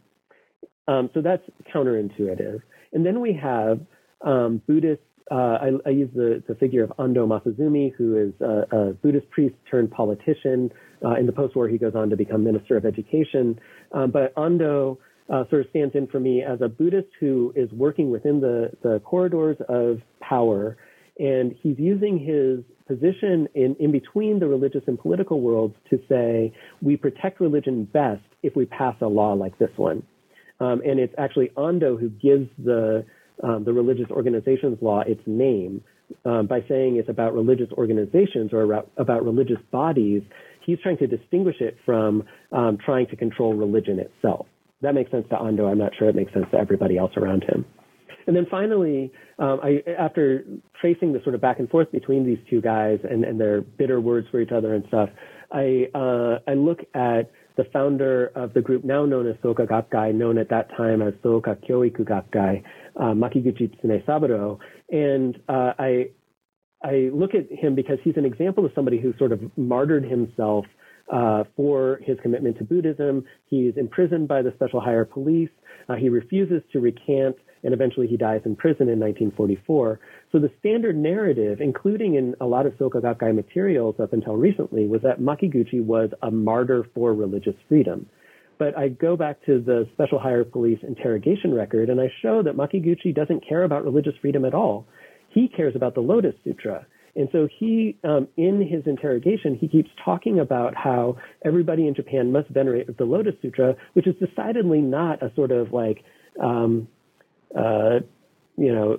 Um, so that's counterintuitive. And then we have um, Buddhists. Uh, I, I, use the, the, figure of Ando Masazumi, who is a, a Buddhist priest turned politician. Uh, in the post-war, he goes on to become Minister of Education. Um, but Ando uh, sort of stands in for me as a Buddhist who is working within the, the corridors of power, and he's using his position in, in between the religious and political worlds to say we protect religion best if we pass a law like this one. Um, and it's actually Ando who gives the um, the religious organizations law its name um, by saying it's about religious organizations or about religious bodies. He's trying to distinguish it from um, trying to control religion itself. That makes sense to Ando. I'm not sure it makes sense to everybody else around him. And then finally, um, I, after tracing the sort of back and forth between these two guys and, and their bitter words for each other and stuff, I uh, I look at the founder of the group now known as Soka Gakkai, known at that time as Soka Kyoiku Gakkai, uh, Makiguchi Tsunesaburo. And uh, I, I look at him because he's an example of somebody who sort of martyred himself uh, for his commitment to Buddhism. He's imprisoned by the Special Higher Police. Uh, he refuses to recant and eventually he dies in prison in 1944. So the standard narrative, including in a lot of Soka Gakkai materials up until recently, was that Makiguchi was a martyr for religious freedom. but I go back to the special Higher police interrogation record and I show that Makiguchi doesn't care about religious freedom at all. He cares about the Lotus Sutra. And so he, um, in his interrogation, he keeps talking about how everybody in Japan must venerate the Lotus Sutra, which is decidedly not a sort of like, um, uh, you know,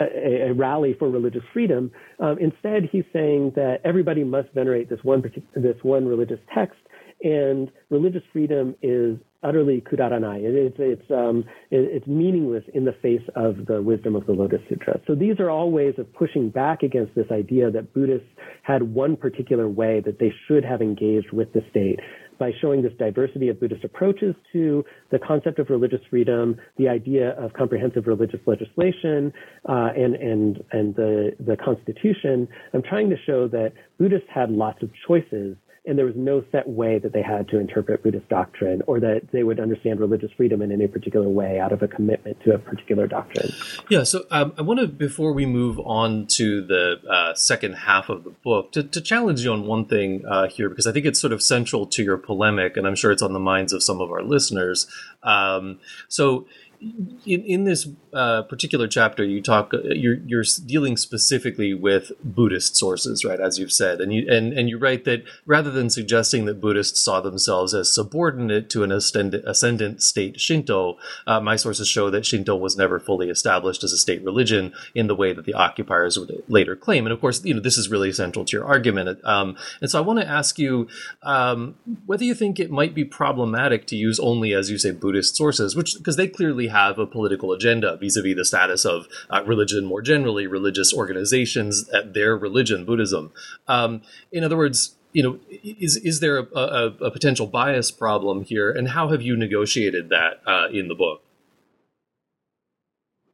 a, a, rally for religious freedom. Um, instead, he's saying that everybody must venerate this one this one religious text, and religious freedom is utterly kudaranai. It, it's it's um, it, it's meaningless in the face of the wisdom of the Lotus Sutra. So these are all ways of pushing back against this idea that Buddhists had one particular way that they should have engaged with the state by showing this diversity of Buddhist approaches to the concept of religious freedom, the idea of comprehensive religious legislation, uh, and and and the the Constitution. I'm trying to show that Buddhists had lots of choices and there was no set way that they had to interpret Buddhist doctrine or that they would understand religious freedom in any particular way out of a commitment to a particular doctrine. Yeah, so um, I want to, before we move on to the uh, second half of the book, to, to challenge you on one thing uh, here, because I think it's sort of central to your polemic, and I'm sure it's on the minds of some of our listeners. Um, so, in, in this uh, particular chapter, you talk uh, you're you're dealing specifically with Buddhist sources, right? As you've said, and you and, and you write that rather than suggesting that Buddhists saw themselves as subordinate to an ascendant, state Shinto, uh, my sources show that Shinto was never fully established as a state religion in the way that the occupiers would later claim. And of course, you know this is really central to your argument. Um, and so I want to ask you um, whether you think it might be problematic to use only, as you say, Buddhist sources, which because they clearly have a political agenda vis-a-vis the status of uh, religion more generally, religious organizations, at their religion, Buddhism. Um, in other words, you know, is is there a, a, a, potential bias problem here, and how have you negotiated that uh, in the book?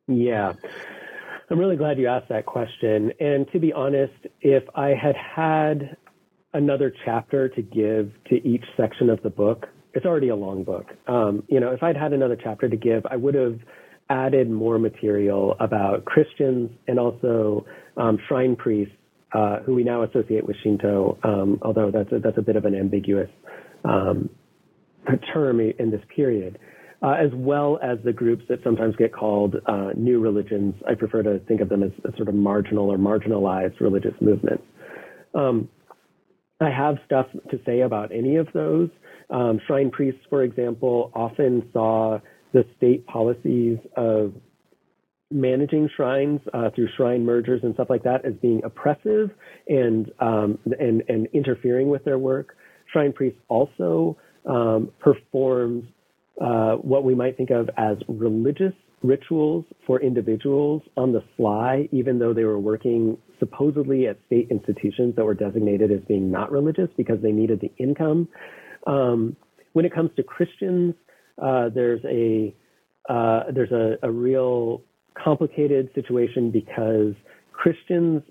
Yeah, I'm really glad you asked that question. And to be honest, if I had had another chapter to give to each section of the book, it's already a long book. Um, you know, if I'd had another chapter to give, I would have added more material about Christians and also um, shrine priests uh, who we now associate with Shinto, um, although that's a, that's a bit of an ambiguous um, term in this period, uh, as well as the groups that sometimes get called uh, new religions. I prefer to think of them as, as sort of marginal or marginalized religious movements. Um, I have stuff to say about any of those. Um, shrine priests, for example, often saw the state policies of managing shrines uh, through shrine mergers and stuff like that as being oppressive and um, and and interfering with their work. Shrine priests also um, performed uh, what we might think of as religious rituals for individuals on the fly, even though they were working supposedly at state institutions that were designated as being not religious because they needed the income. Um, when it comes to Christians, uh, there's a uh, there's a, a real complicated situation because Christians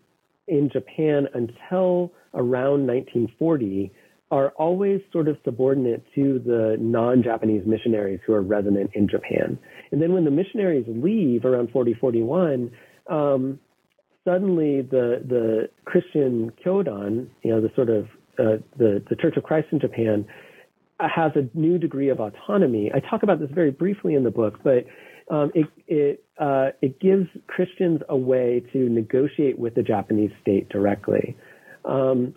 in Japan until around 1940 are always sort of subordinate to the non-Japanese missionaries who are resident in Japan. And then when the missionaries leave around 4041, um, suddenly the the Christian Kyodan, you know, the sort of uh, the the Church of Christ in Japan, has a new degree of autonomy. I talk about this very briefly in the book, but um, it it uh, it gives Christians a way to negotiate with the Japanese state directly, um,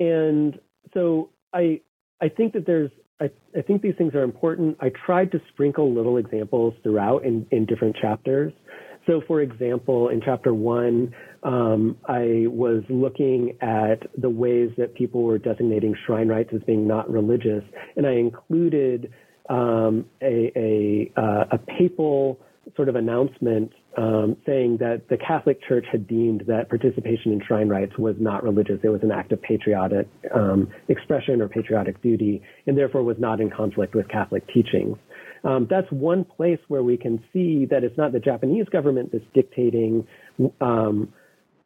and so I I think that there's I, I think these things are important. I tried to sprinkle little examples throughout in, in different chapters. So, for example, in chapter one, um, I was looking at the ways that people were designating shrine rites as being not religious, and I included um, a, a, uh, a, papal sort of announcement um, saying that the Catholic Church had deemed that participation in shrine rites was not religious. It was an act of patriotic um, expression or patriotic duty, and therefore was not in conflict with Catholic teachings. Um, that's one place where we can see that it's not the Japanese government that's dictating um,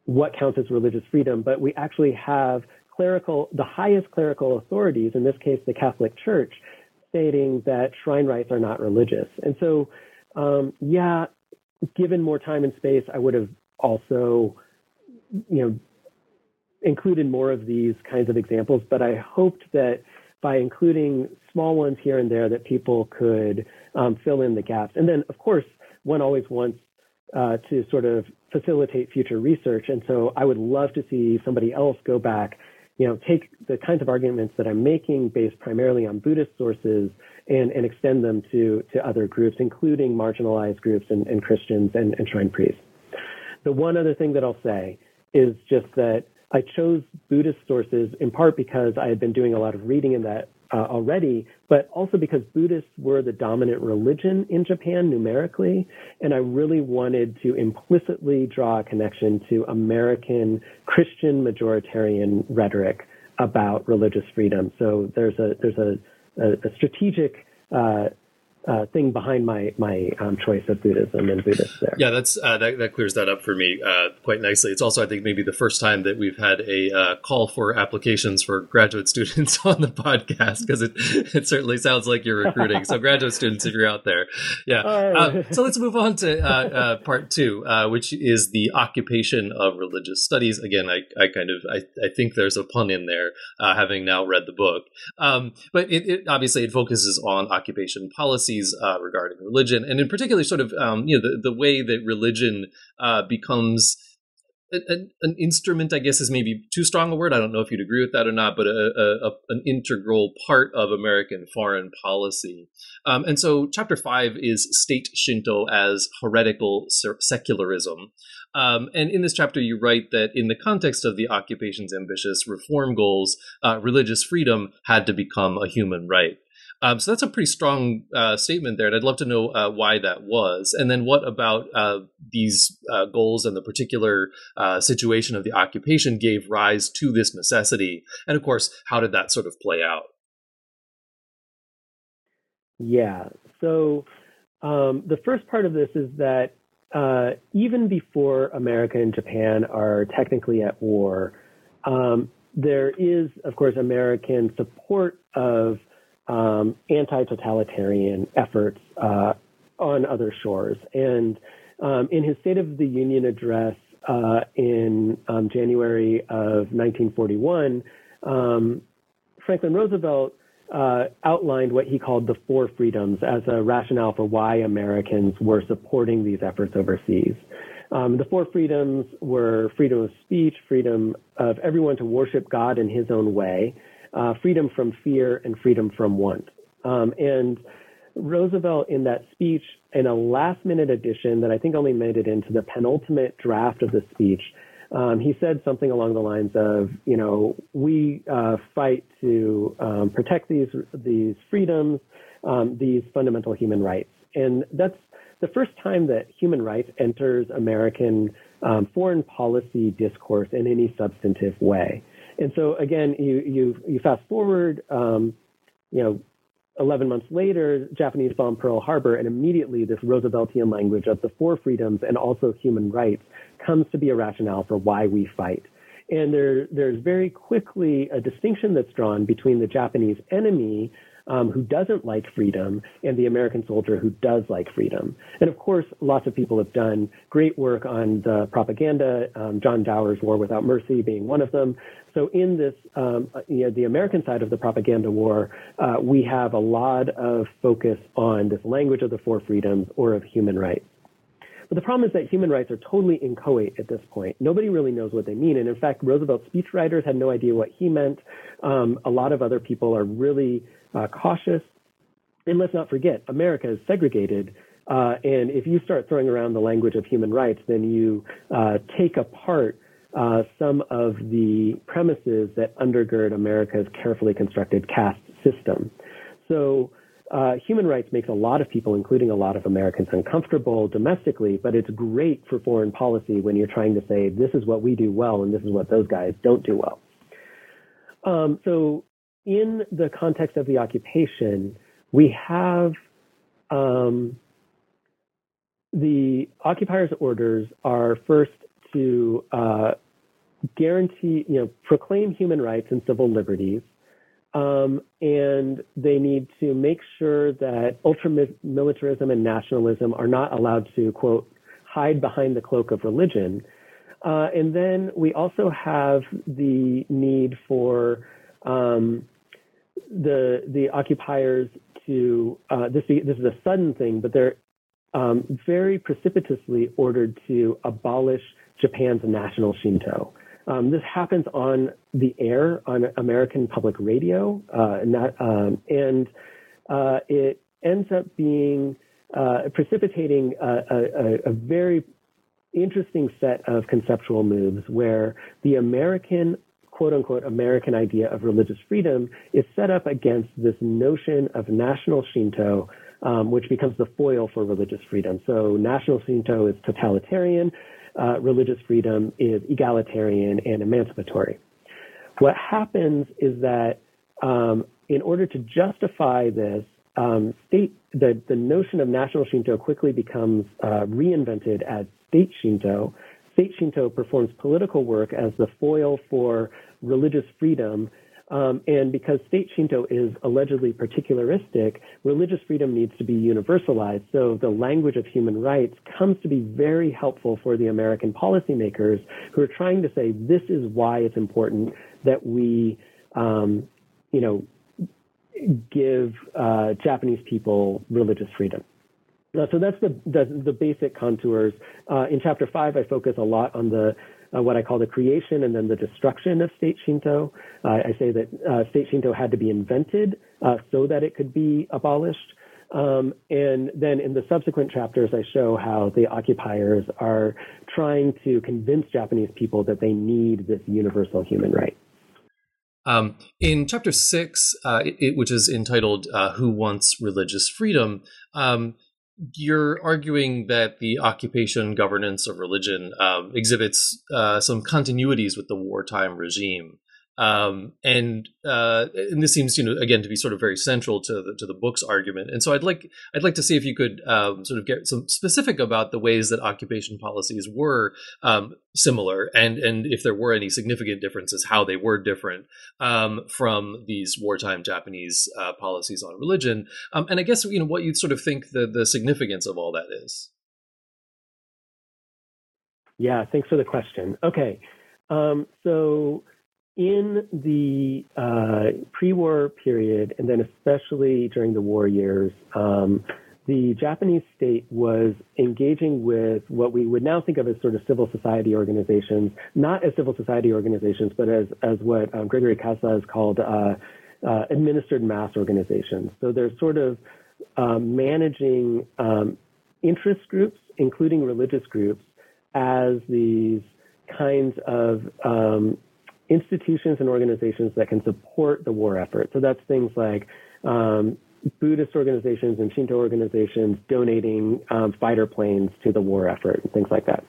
what counts as religious freedom, but we actually have clerical, the highest clerical authorities, in this case, the Catholic Church, stating that shrine rites are not religious. And so, um, yeah, given more time and space, I would have also, you know, included more of these kinds of examples, but I hoped that by including small ones here and there that people could um, fill in the gaps. And then, of course, one always wants uh, to sort of facilitate future research. And so I would love to see somebody else go back, you know, take the kinds of arguments that I'm making based primarily on Buddhist sources and, and extend them to, to other groups, including marginalized groups and, and Christians and, and shrine priests. The one other thing that I'll say is just that I chose Buddhist sources in part because I had been doing a lot of reading in that uh, already, but also because Buddhists were the dominant religion in Japan numerically, and I really wanted to implicitly draw a connection to American Christian majoritarian rhetoric about religious freedom. So there's a there's a, a, a strategic uh, uh, thing behind my my um, choice of Buddhism and Buddhists there. Yeah, that's uh, that, that clears that up for me uh, quite nicely. It's also, I think, maybe the first time that we've had a uh, call for applications for graduate students on the podcast because it it certainly sounds like you're recruiting. so, graduate students, if you're out there, yeah. Uh, so let's move on to uh, part two, which is the occupation of religious studies. Again, I, I kind of I, I think there's a pun in there, having now read the book. Um, but it, it obviously it focuses on occupation policy policies uh, regarding religion, and in particular, sort of um, you know the, the way that religion uh, becomes an, instrument, I guess, is maybe too strong a word. I don't know if you'd agree with that or not, but a an integral part of American foreign policy. Um, and so, chapter five is state Shinto as heretical secularism. Um, and in this chapter, you write that in the context of the occupation's ambitious reform goals, uh, religious freedom had to become a human right. Um, so that's a pretty strong uh, statement there, and I'd love to know uh, why that was. And then what about uh, these uh, goals and the particular uh, situation of the occupation gave rise to this necessity? And of course, how did that sort of play out? Yeah. So um, the first part of this is that uh, even before America and Japan are technically at war, um, there is, of course, American support of um, anti-totalitarian efforts uh, on other shores. And um, in his State of the Union address uh, in um, January of 1941, um, Franklin Roosevelt uh, outlined what he called the four freedoms as a rationale for why Americans were supporting these efforts overseas. Um, the four freedoms were freedom of speech, freedom of everyone to worship God in his own way, uh, freedom from fear and freedom from want. Um, and Roosevelt, in that speech, in a last minute addition that I think only made it into the penultimate draft of the speech, um, he said something along the lines of, you know, we uh, fight to um, protect these these freedoms, um, these fundamental human rights, and that's the first time that human rights enters American um, foreign policy discourse in any substantive way. And so again, you you you fast forward, um, you know, 11 months later, Japanese bomb Pearl Harbor, and immediately this Rooseveltian language of the four freedoms and also human rights comes to be a rationale for why we fight. And there, there's very quickly a distinction that's drawn between the Japanese enemy um, who doesn't like freedom and the American soldier who does like freedom. And of course, lots of people have done great work on the propaganda, um, John Dower's War Without Mercy being one of them. So in this, um, you know, the American side of the propaganda war, uh, we have a lot of focus on this language of the four freedoms or of human rights. But the problem is that human rights are totally inchoate at this point. Nobody really knows what they mean. And in fact, Roosevelt's speechwriters had no idea what he meant. Um, a lot of other people are really uh, cautious. And let's not forget, America is segregated. Uh, and if you start throwing around the language of human rights, then you uh, take apart uh, some of the premises that undergird America's carefully constructed caste system. So uh, human rights makes a lot of people, including a lot of Americans, uncomfortable domestically, but it's great for foreign policy when you're trying to say, this is what we do well and this is what those guys don't do well. Um, so in the context of the occupation, we have um, the occupiers' orders are first to uh, guarantee, you know, proclaim human rights and civil liberties, um, and they need to make sure that ultramilitarism and nationalism are not allowed to quote hide behind the cloak of religion. Uh, and then we also have the need for um, the the occupiers to uh, this this is a sudden thing, but they're um, very precipitously ordered to abolish Japan's national Shinto. Um, this happens on the air on American public radio, uh, and, that, um, and uh, it ends up being uh, precipitating a, a, a, very interesting set of conceptual moves where the American quote unquote American idea of religious freedom is set up against this notion of national Shinto, um, which becomes the foil for religious freedom. So national Shinto is totalitarian, uh, religious freedom is egalitarian and emancipatory. What happens is that um, in order to justify this, um, state the, the notion of national Shinto quickly becomes uh, reinvented as state Shinto. State Shinto performs political work as the foil for religious freedom um, and because state Shinto is allegedly particularistic, religious freedom needs to be universalized. So the language of human rights comes to be very helpful for the American policymakers who are trying to say this is why it's important that we, um, you know, give uh, Japanese people religious freedom. So that's the, the, the basic contours. Uh, in chapter five, I focus a lot on the uh, what I call the creation and then the destruction of state Shinto. Uh, I say that uh, state Shinto had to be invented uh, so that it could be abolished. Um, and then in the subsequent chapters, I show how the occupiers are trying to convince Japanese people that they need this universal human right. Um, in chapter six, uh, it, which is entitled "Who Wants Religious Freedom," um, you're arguing that the occupation governance of religion um, exhibits uh, some continuities with the wartime regime. Um, and uh, and this seems, you know, again to be sort of very central to the to the book's argument. And so I'd like I'd like to see if you could um, sort of get some specific about the ways that occupation policies were um, similar, and and if there were any significant differences, how they were different um, from these wartime Japanese uh, policies on religion. Um, and I guess you know what you sort of think the the significance of all that is. Yeah, thanks for the question. Okay, um, so in the uh, pre-war period, and then especially during the war years, um, the Japanese state was engaging with what we would now think of as sort of civil society organizations, not as civil society organizations, but as as what um, Gregory Kasza has called uh, uh, administered mass organizations. So they're sort of um, managing um, interest groups, including religious groups, as these kinds of um, institutions and organizations that can support the war effort. So that's things like um, Buddhist organizations and Shinto organizations donating um, fighter planes to the war effort and things like that.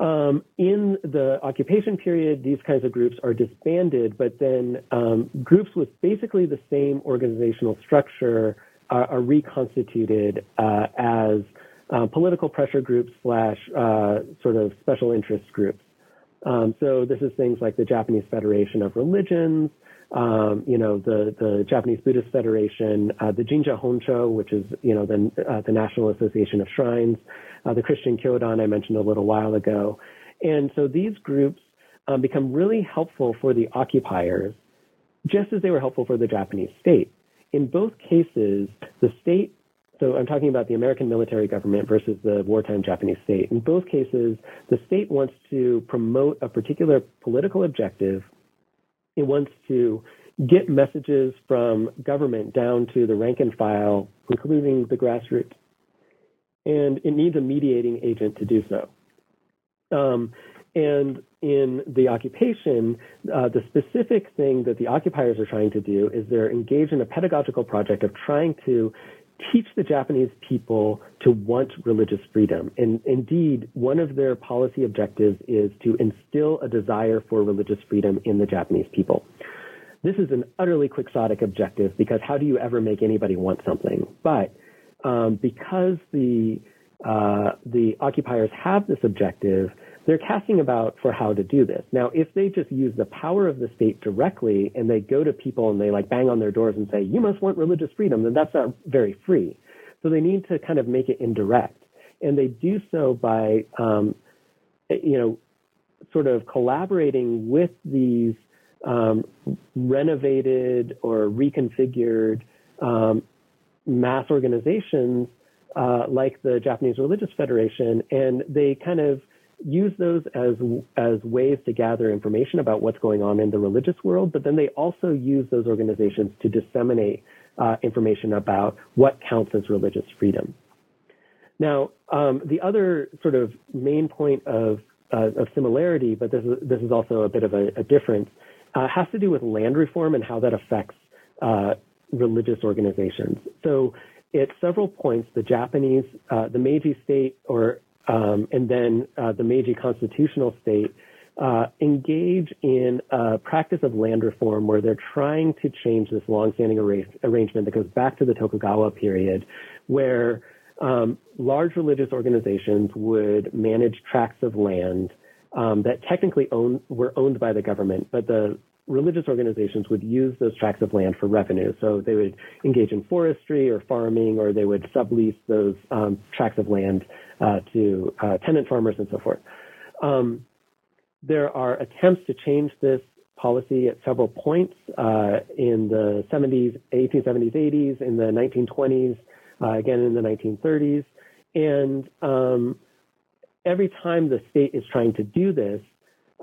Um, in the occupation period, these kinds of groups are disbanded, but then um, groups with basically the same organizational structure are, are reconstituted uh, as uh, political pressure groups slash uh, sort of special interest groups. Um, so this is things like the Japanese Federation of Religions, um, you know, the, the Japanese Buddhist Federation, uh, the Jinja Honcho, which is, you know, the, uh, the National Association of Shrines, uh, the Christian Kyodan I mentioned a little while ago. And so these groups um, become really helpful for the occupiers, just as they were helpful for the Japanese state. In both cases, the state so I'm talking about the American military government versus the wartime Japanese state. In both cases, the state wants to promote a particular political objective. It wants to get messages from government down to the rank and file, including the grassroots. And it needs a mediating agent to do so. Um, and in the occupation, uh, the specific thing that the occupiers are trying to do is they're engaged in a pedagogical project of trying to teach the Japanese people to want religious freedom. And indeed, one of their policy objectives is to instill a desire for religious freedom in the Japanese people. This is an utterly quixotic objective because how do you ever make anybody want something? But um, because the uh, the occupiers have this objective, they're casting about for how to do this. Now, if they just use the power of the state directly and they go to people and they like bang on their doors and say, you must want religious freedom, then that's not very free. So they need to kind of make it indirect. And they do so by, um, you know, sort of collaborating with these um, renovated or reconfigured um, mass organizations uh, like the Japanese Religious Federation, and they kind of use those as as ways to gather information about what's going on in the religious world. But then they also use those organizations to disseminate uh, information about what counts as religious freedom. Now, um, the other sort of main point of uh, of similarity, but this is this is also a bit of a, a difference, uh, has to do with land reform and how that affects uh, religious organizations. So at several points, the Japanese, uh, the Meiji state, or um, and then uh, the Meiji constitutional state uh, engage in a practice of land reform where they're trying to change this longstanding arra- arrangement that goes back to the Tokugawa period, where um, large religious organizations would manage tracts of land um, that technically own, were owned by the government, but the religious organizations would use those tracts of land for revenue. So they would engage in forestry or farming, or they would sublease those um, tracts of land uh, to uh, tenant farmers and so forth. Um, there are attempts to change this policy at several points uh, in the 70s, 1870s, 80s, in the 1920s, uh, again in the 1930s. And um, every time the state is trying to do this,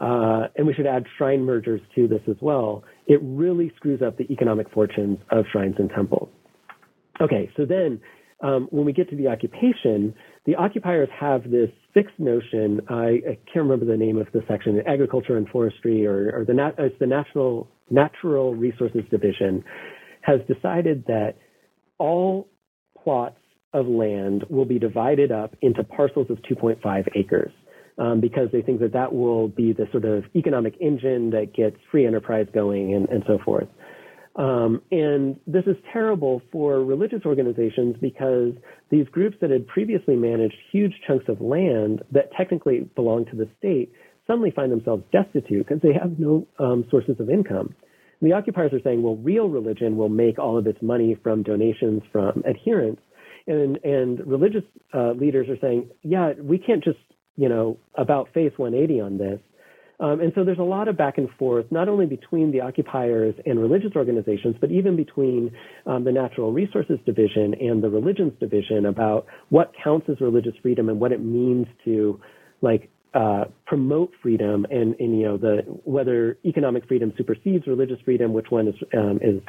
uh, and we should add shrine mergers to this as well, it really screws up the economic fortunes of shrines and temples. Okay, so then um, when we get to the occupation, the occupiers have this fixed notion. I, I, can't remember the name of the section, agriculture and forestry, or, or the it's the National Natural Resources Division, has decided that all plots of land will be divided up into parcels of 2.5 acres um, because they think that that will be the sort of economic engine that gets free enterprise going and, and so forth. Um, and this is terrible for religious organizations because these groups that had previously managed huge chunks of land that technically belong to the state suddenly find themselves destitute because they have no um, sources of income. And the occupiers are saying, well, real religion will make all of its money from donations from adherents. And, and religious uh, leaders are saying, yeah, we can't just you know, about face 180 on this. Um, and so there's a lot of back and forth, not only between the occupiers and religious organizations, but even between um, the Natural Resources Division and the Religions Division about what counts as religious freedom and what it means to, like, uh, promote freedom and, and, you know the whether economic freedom supersedes religious freedom, which one is um, is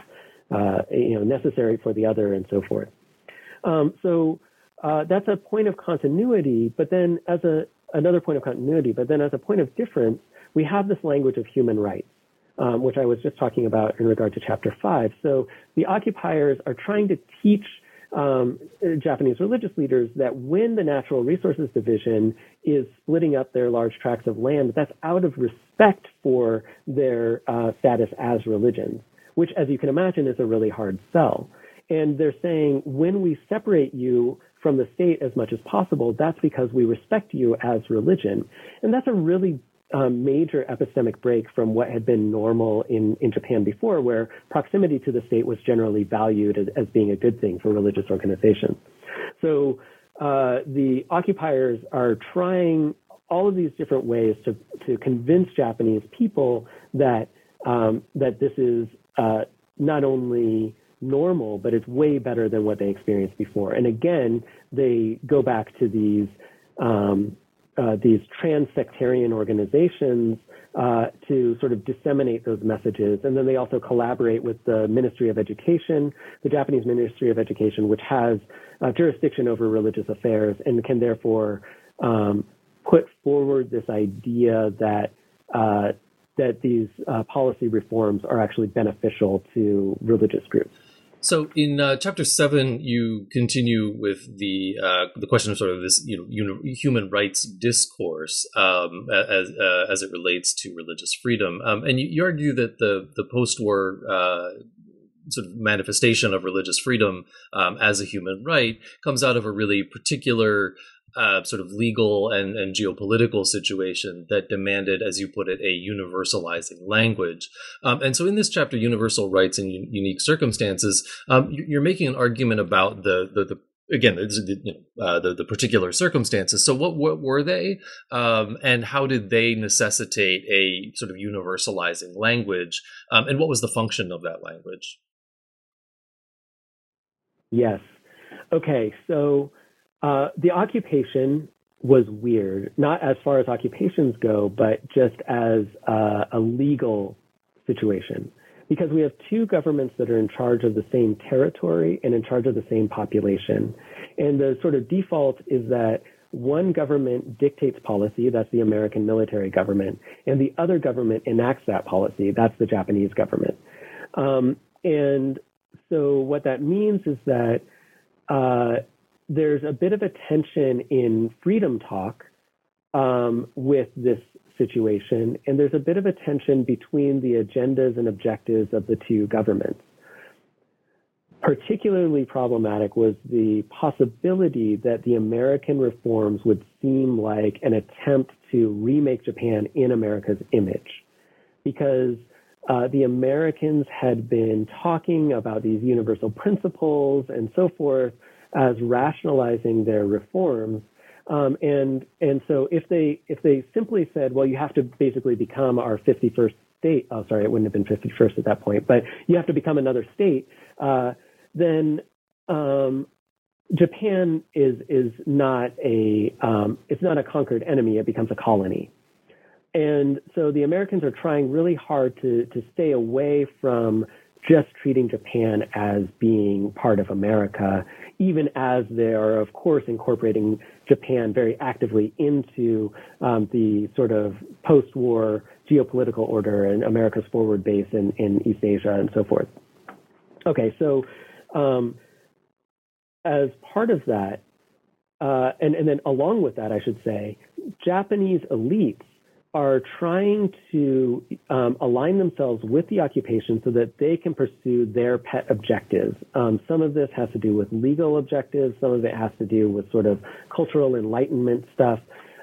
uh, you know necessary for the other, and so forth. Um, so uh, that's a point of continuity. But then, as a another point of continuity, but then as a point of difference, we have this language of human rights, um, which I was just talking about in regard to chapter five. So the occupiers are trying to teach um, Japanese religious leaders that when the Natural Resources Division is splitting up their large tracts of land, that's out of respect for their uh, status as religions, which, as you can imagine, is a really hard sell. And they're saying when we separate you from the state as much as possible, that's because we respect you as religion. And that's a really um, major epistemic break from what had been normal in, in Japan before, where proximity to the state was generally valued as, as being a good thing for religious organizations. So uh, the occupiers are trying all of these different ways to, to convince Japanese people that um, that this is uh, not only normal, but it's way better than what they experienced before. And again, they go back to these um, uh, these trans-sectarian organizations uh, to sort of disseminate those messages. And then they also collaborate with the Ministry of Education, the Japanese Ministry of Education, which has uh, jurisdiction over religious affairs and can therefore um, put forward this idea that uh, that these uh, policy reforms are actually beneficial to religious groups. So in uh, chapter seven, you continue with the uh, the question of sort of this you know human rights discourse um, as uh, as it relates to religious freedom, um, and you, you, argue that the the post war uh, sort of manifestation of religious freedom um, as a human right comes out of a really particular uh, sort of legal and, and geopolitical situation that demanded, as you put it, a universalizing language. Um, and so, in this chapter, "Universal Rights in U- Unique Circumstances," um, you're making an argument about the, the, the again, you know, uh, the the particular circumstances. So, what what were they, um, and how did they necessitate a sort of universalizing language, um, and what was the function of that language? Yes. Okay. So, uh, the occupation was weird, not as far as occupations go, but just as uh, a legal situation because we have two governments that are in charge of the same territory and in charge of the same population. And the sort of default is that one government dictates policy, that's the American military government, and the other government enacts that policy, that's the Japanese government. Um, and so what that means is that uh, there's a bit of a tension in freedom talk um, with this situation, and there's a bit of a tension between the agendas and objectives of the two governments. Particularly problematic was the possibility that the American reforms would seem like an attempt to remake Japan in America's image. Because uh, the Americans had been talking about these universal principles and so forth as rationalizing their reforms um, and and so if they if they simply said, well, you have to basically become our 51st state. Oh, sorry, it wouldn't have been 51st at that point, but you have to become another state. Uh, then um, Japan is is not a um, it's not a conquered enemy. It becomes a colony. And so the Americans are trying really hard to to stay away from just treating Japan as being part of America, even as they are, of course, incorporating Japan very actively into um, the sort of post war geopolitical order and America's forward base in, in East Asia and so forth. Okay, so um, as part of that, uh, and, and then along with that, I should say, Japanese elites are trying to um, align themselves with the occupation so that they can pursue their pet objectives. Um, some of this has to do with legal objectives, some of it has to do with sort of cultural enlightenment stuff.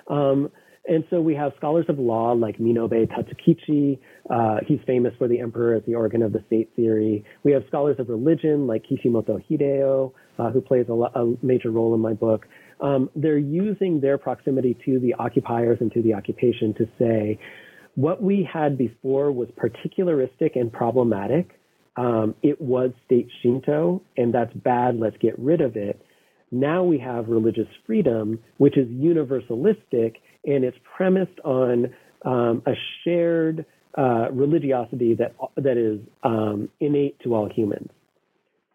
Um, and so we have scholars of law like Minobe Tatsukichi. Uh, he's famous for the emperor as the organ of the state theory. We have scholars of religion like Kishimoto Hideo, uh, who plays a, a, major role in my book um, they're using their proximity to the occupiers and to the occupation to say what we had before was particularistic and problematic. Um, it was state Shinto, and that's bad. Let's get rid of it. Now we have religious freedom, which is universalistic, and it's premised on um, a shared uh, religiosity that that is um, innate to all humans.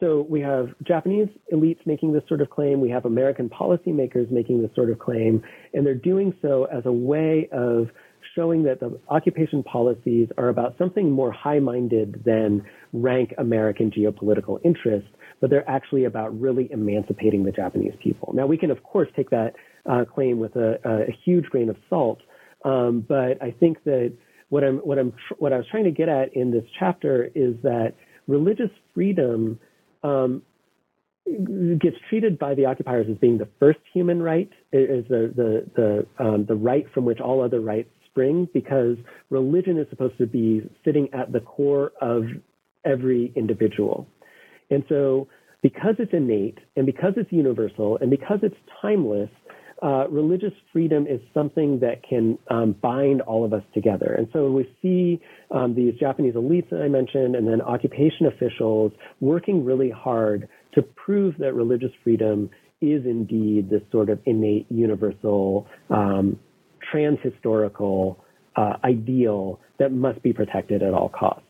So we have Japanese elites making this sort of claim. We have American policymakers making this sort of claim, and they're doing so as a way of showing that the occupation policies are about something more high-minded than rank American geopolitical interest, but they're actually about really emancipating the Japanese people. Now we can of course take that uh, claim with a, a, huge grain of salt, um, but I think that what I'm what I'm tr- what I was trying to get at in this chapter is that religious freedom um, gets treated by the occupiers as being the first human right, is the the the um, the right from which all other rights spring, because religion is supposed to be sitting at the core of every individual, and so because it's innate and because it's universal and because it's timeless, uh, religious freedom is something that can um, bind all of us together. And so we see um, these Japanese elites that I mentioned and then occupation officials working really hard to prove that religious freedom is indeed this sort of innate, universal, um, transhistorical uh, ideal that must be protected at all costs.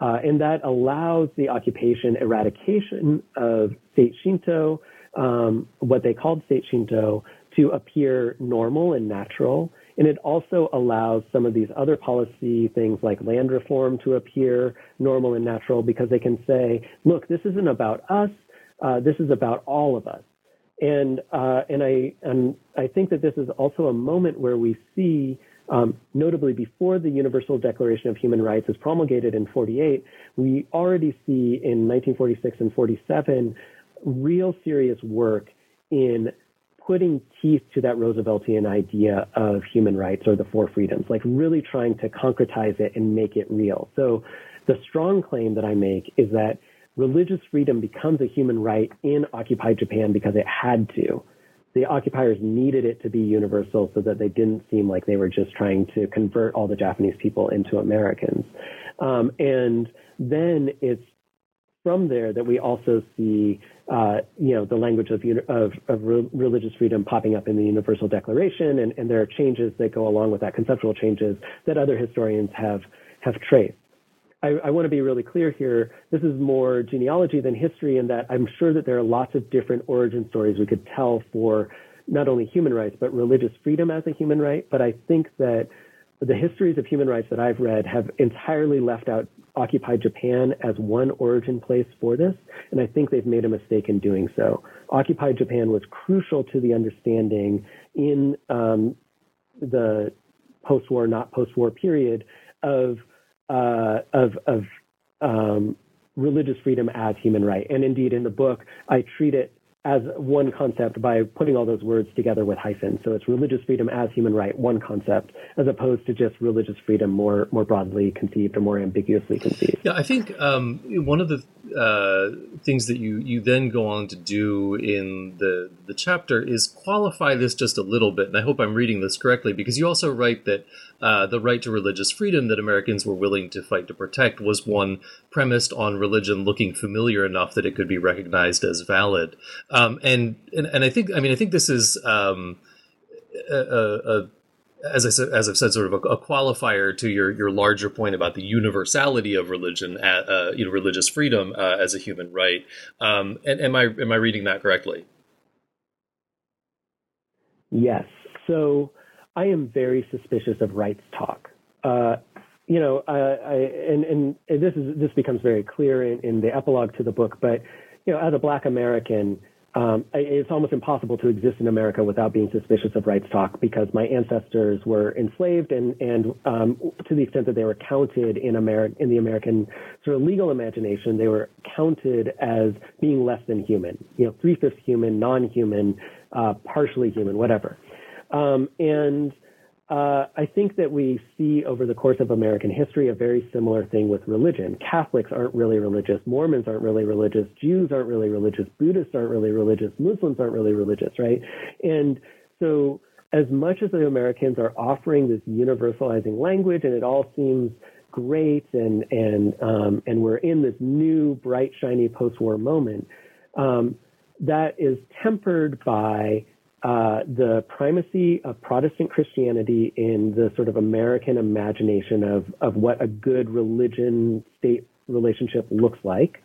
Uh, and that allows the occupation eradication of state Shinto, um, what they called state Shinto, to appear normal and natural. And it also allows some of these other policy things like land reform to appear normal and natural because they can say, look, this isn't about us. Uh, this is about all of us. And, uh, and I, and I think that this is also a moment where we see, um, notably before the Universal Declaration of Human Rights is promulgated in 48, we already see in 1946 and 47 real serious work in putting teeth to that Rooseveltian idea of human rights or the four freedoms, like really trying to concretize it and make it real. So the strong claim that I make is that religious freedom becomes a human right in occupied Japan because it had to. The occupiers needed it to be universal so that they didn't seem like they were just trying to convert all the Japanese people into Americans. Um, and then it's from there that we also see, uh, you know, the language of, of, of re- religious freedom popping up in the Universal Declaration, and, and there are changes that go along with that, conceptual changes that other historians have have traced. I, I want to be really clear here. This is more genealogy than history, in that I'm sure that there are lots of different origin stories we could tell for not only human rights but religious freedom as a human right. But I think that the histories of human rights that I've read have entirely left out occupied Japan as one origin place for this, and I think they've made a mistake in doing so. Occupied Japan was crucial to the understanding in um, the post-war, not post-war period of uh, of, of um, religious freedom as human right. And indeed, in the book, I treat it as one concept by putting all those words together with hyphens. So it's religious freedom as human right, one concept, as opposed to just religious freedom more more broadly conceived or more ambiguously conceived. Yeah, I think um, one of the uh, things that you you then go on to do in the the chapter is qualify this just a little bit, and I hope I'm reading this correctly because you also write that uh, the right to religious freedom that Americans were willing to fight to protect was one premised on religion looking familiar enough that it could be recognized as valid. Um, and, and and I think I mean I think this is um, a, a, as I said, as I've said, sort of a, a, qualifier to your your larger point about the universality of religion, at, uh, you know, religious freedom uh, as a human right. Um, and am I am I reading that correctly? Yes. So I am very suspicious of rights talk. Uh, you know, I, I, and, and this is this becomes very clear in, in the epilogue to the book. But you know, as a Black American, um, it's almost impossible to exist in America without being suspicious of rights talk because my ancestors were enslaved, and and um, to the extent that they were counted in America in the American sort of legal imagination, they were counted as being less than human. You know, three fifths human, non-human, uh, partially human, whatever. Um, and uh, I think that we see over the course of American history a very similar thing with religion. Catholics aren't really religious, Mormons aren't really religious, Jews aren't really religious, Buddhists aren't really religious, Muslims aren't really religious, right? And so, as much as the Americans are offering this universalizing language, and it all seems great, and and um, and we're in this new bright, shiny post-war moment, um, that is tempered by uh, the primacy of Protestant Christianity in the sort of American imagination of, of what a good religion state relationship looks like.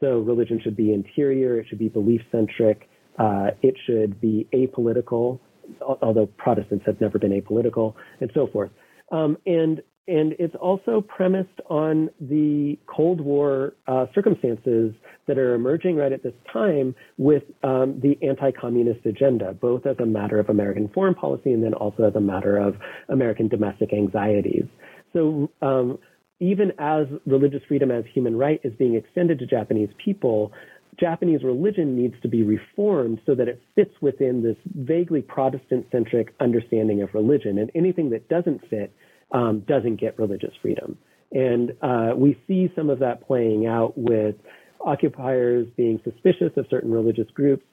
So religion should be interior, it should be belief centric, uh, it should be apolitical, although Protestants have never been apolitical, and so forth. Um, and and it's also premised on the Cold War uh, circumstances that are emerging right at this time with um, the anti-communist agenda, both as a matter of American foreign policy and then also as a matter of American domestic anxieties. So um, even as religious freedom as human right is being extended to Japanese people, Japanese religion needs to be reformed so that it fits within this vaguely Protestant centric understanding of religion. And anything that doesn't fit um, doesn't get religious freedom. And uh, we see some of that playing out with occupiers being suspicious of certain religious groups.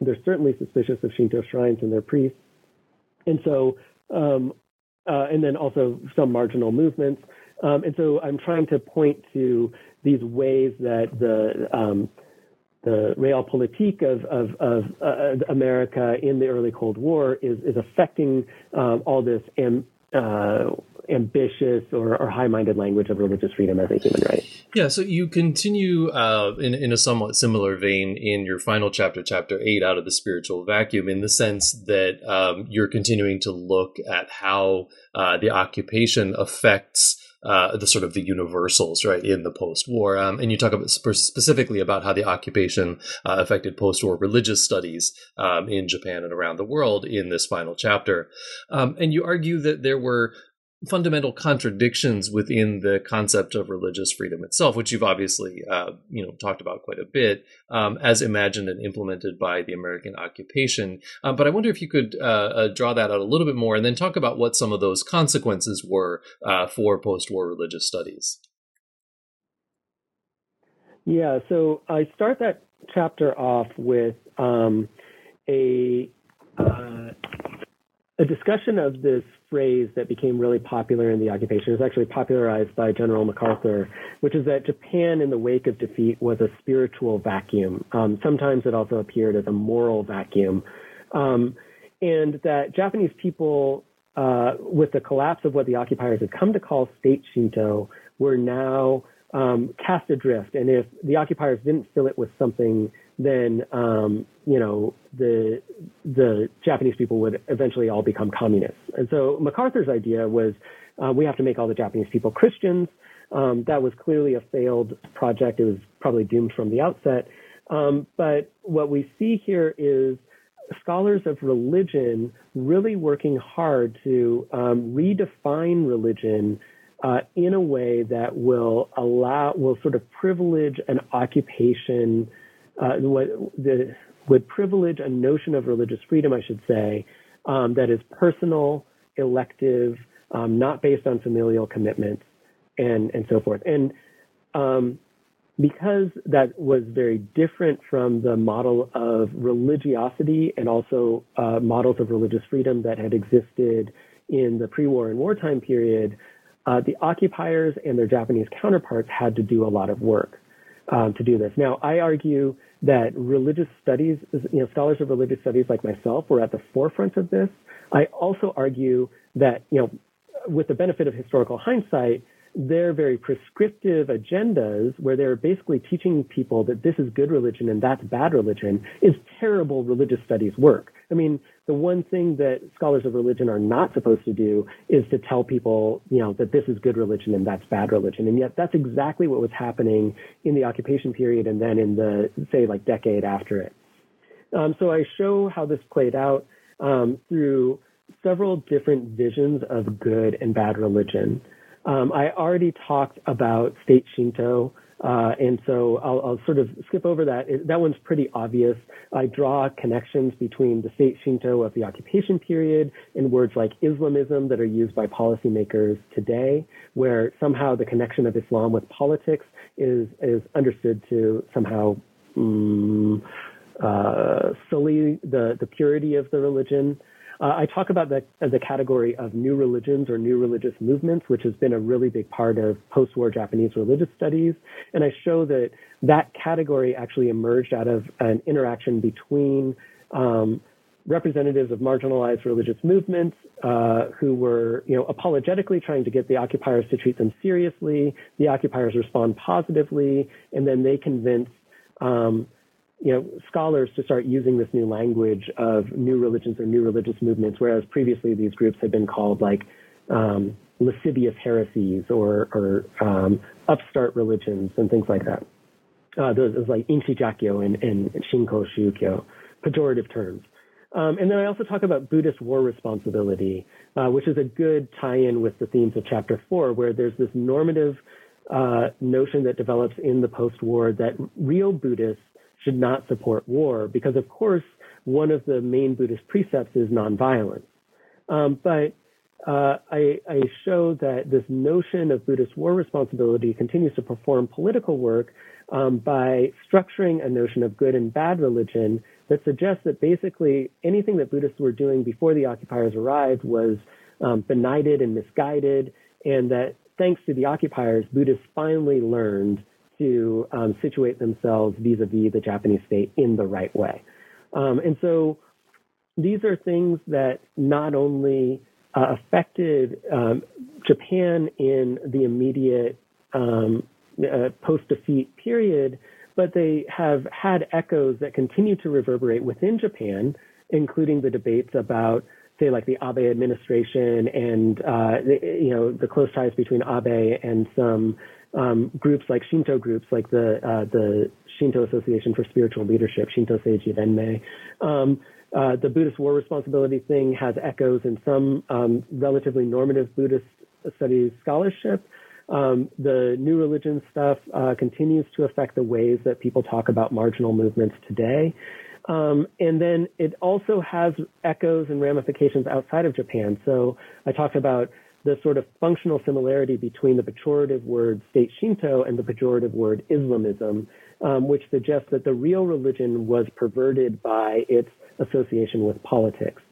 They're certainly suspicious of Shinto shrines and their priests. And so, um, uh, and then also some marginal movements. Um, and so I'm trying to point to these ways that the um, the realpolitik of, of, of uh, America in the early Cold War is, is affecting um, all this and uh, ambitious or, or high-minded language of religious freedom as a human right. Yeah, so you continue uh, in in a somewhat similar vein in your final chapter, chapter eight, out of the spiritual vacuum, in the sense that um, you're continuing to look at how uh, the occupation affects. Uh, the sort of the universals, right, in the post-war, um, and you talk about sp- specifically about how the occupation uh, affected post-war religious studies um, in Japan and around the world in this final chapter, um, and you argue that there were fundamental contradictions within the concept of religious freedom itself, which you've obviously uh, you know talked about quite a bit, um, as imagined and implemented by the American occupation. Um, but I wonder if you could uh, uh, draw that out a little bit more, and then talk about what some of those consequences were uh, for post-war religious studies. Yeah, so I start that chapter off with um, a uh, a discussion of this phrase that became really popular in the occupation. It was actually popularized by General MacArthur, which is that Japan, in the wake of defeat, was a spiritual vacuum. Um, sometimes it also appeared as a moral vacuum, um, and that Japanese people, uh, with the collapse of what the occupiers had come to call state Shinto, were now um, cast adrift. And if the occupiers didn't fill it with something then um, you know the the Japanese people would eventually all become communists. And so MacArthur's idea was uh, we have to make all the Japanese people Christians. Um, that was clearly a failed project. It was probably doomed from the outset. Um, but what we see here is scholars of religion really working hard to um, redefine religion uh, in a way that will allow, will sort of privilege an occupation uh, what the, would privilege a notion of religious freedom, I should say, um, that is personal, elective, um, not based on familial commitments, and and so forth. And um, because that was very different from the model of religiosity and also uh, models of religious freedom that had existed in the pre-war and wartime period, uh, the occupiers and their Japanese counterparts had to do a lot of work um, to do this. Now, I argue that religious studies, you know, scholars of religious studies like myself were at the forefront of this. I also argue that, you know, with the benefit of historical hindsight, their very prescriptive agendas, where they're basically teaching people that this is good religion and that's bad religion, is terrible religious studies work. I mean, the one thing that scholars of religion are not supposed to do is to tell people, you know, that this is good religion and that's bad religion. And yet that's exactly what was happening in the occupation period and then in the, say, like decade after it. Um, so I show how this played out um, through several different visions of good and bad religion. Um, I already talked about state Shinto, uh, and so I'll, I'll, sort of skip over that. It, that one's pretty obvious. I draw connections between the state Shinto of the occupation period and words like Islamism that are used by policymakers today, where somehow the connection of Islam with politics is is understood to somehow um, uh, sully the the purity of the religion. Uh, I talk about the, the category of new religions or new religious movements, which has been a really big part of post-war Japanese religious studies. And I show that that category actually emerged out of an interaction between um, representatives of marginalized religious movements uh, who were, you know, apologetically trying to get the occupiers to treat them seriously. The occupiers respond positively, and then they convince um, you know, scholars to start using this new language of new religions or new religious movements, whereas previously these groups had been called like um, lascivious heresies or, or um, upstart religions and things like that. Uh, those like Inshi Jakyo and, and Shinko Shukyo, pejorative terms. Um, and then I also talk about Buddhist war responsibility, uh, which is a good tie-in with the themes of chapter four, where there's this normative uh, notion that develops in the post-war that real Buddhists should not support war because, of course, one of the main Buddhist precepts is nonviolence. Um, but uh, I, I, show that this notion of Buddhist war responsibility continues to perform political work um, by structuring a notion of good and bad religion that suggests that basically anything that Buddhists were doing before the occupiers arrived was um, benighted and misguided, and that thanks to the occupiers, Buddhists finally learned to um, situate themselves vis-a-vis the Japanese state in the right way. Um, and so these are things that not only uh, affected um, Japan in the immediate um, uh, post-defeat period, but they have had echoes that continue to reverberate within Japan, including the debates about say like the Abe administration and uh, the, you know the close ties between Abe and some um, groups like Shinto groups, like the uh, the Shinto Association for Spiritual Leadership, Shinto Seiji Renmei. Um, uh, the Buddhist war responsibility thing has echoes in some um, relatively normative Buddhist studies scholarship. Um, the new religion stuff uh, continues to affect the ways that people talk about marginal movements today. Um, and then it also has echoes and ramifications outside of Japan. So I talked about the sort of functional similarity between the pejorative word state Shinto and the pejorative word Islamism, um, which suggests that the real religion was perverted by its association with politics.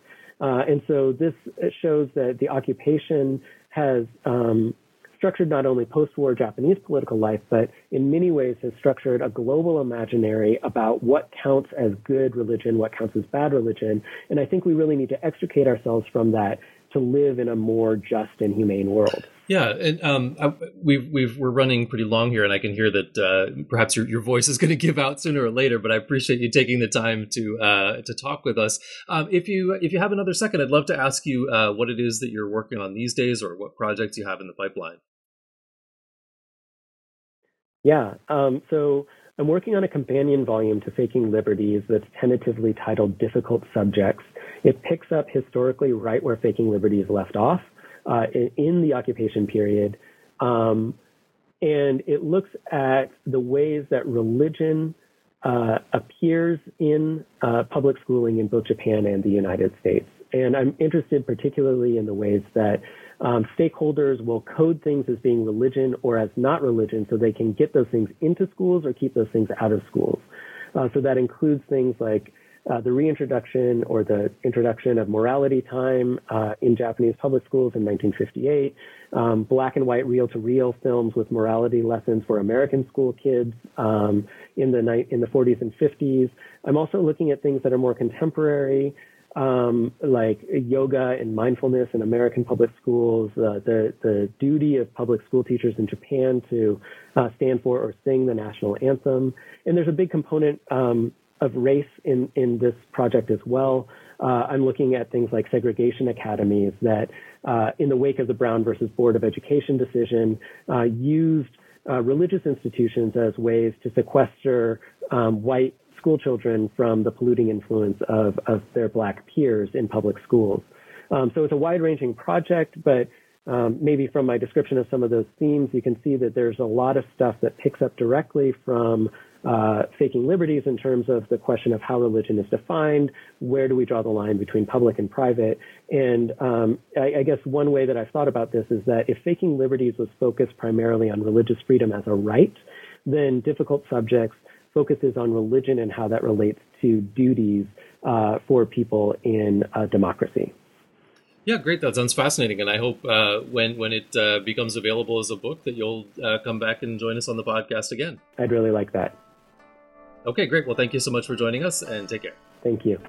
Uh, and so this shows that the occupation has um, structured not only post-war Japanese political life, but in many ways has structured a global imaginary about what counts as good religion, what counts as bad religion. And I think we really need to extricate ourselves from that to live in a more just and humane world. Yeah, and um, I, we've we've we're running pretty long here, and I can hear that uh, perhaps your, your voice is going to give out sooner or later. But I appreciate you taking the time to uh, to talk with us. Um, if you if you have another second, I'd love to ask you uh, what it is that you're working on these days, or what projects you have in the pipeline. Yeah, um, so I'm working on a companion volume to Faking Liberties that's tentatively titled Difficult Subjects. It picks up historically right where Faking Liberties left off uh, in, in, the occupation period. Um, and it looks at the ways that religion uh, appears in uh, public schooling in both Japan and the United States. And I'm interested particularly in the ways that um, stakeholders will code things as being religion or as not religion so they can get those things into schools or keep those things out of schools. Uh, so that includes things like uh, the reintroduction or the introduction of morality time uh, in Japanese public schools in 1958, um, black and white reel to reel films with morality lessons for American school kids um, in the ni- in the 40s and 50s. I'm also looking at things that are more contemporary, um, like yoga and mindfulness in American public schools, uh, the the duty of public school teachers in Japan to uh, stand for or sing the national anthem, and there's a big component um, of race in in this project as well. Uh, I'm looking at things like segregation academies that, uh, in the wake of the Brown versus Board of Education decision, uh, used uh, religious institutions as ways to sequester um, white school children from the polluting influence of, of their black peers in public schools. Um, so it's a wide ranging project, but um, maybe from my description of some of those themes, you can see that there's a lot of stuff that picks up directly from uh, faking liberties in terms of the question of how religion is defined, where do we draw the line between public and private. And um, I, I, guess one way that I've thought about this is that if faking liberties was focused primarily on religious freedom as a right, then difficult subjects focuses on religion and how that relates to duties uh, for people in a democracy. Yeah, great. That sounds fascinating, and I hope uh, when when it uh, becomes available as a book that you'll uh, come back and join us on the podcast again. I'd really like that. Okay, great. Well, thank you so much for joining us, and take care. Thank you.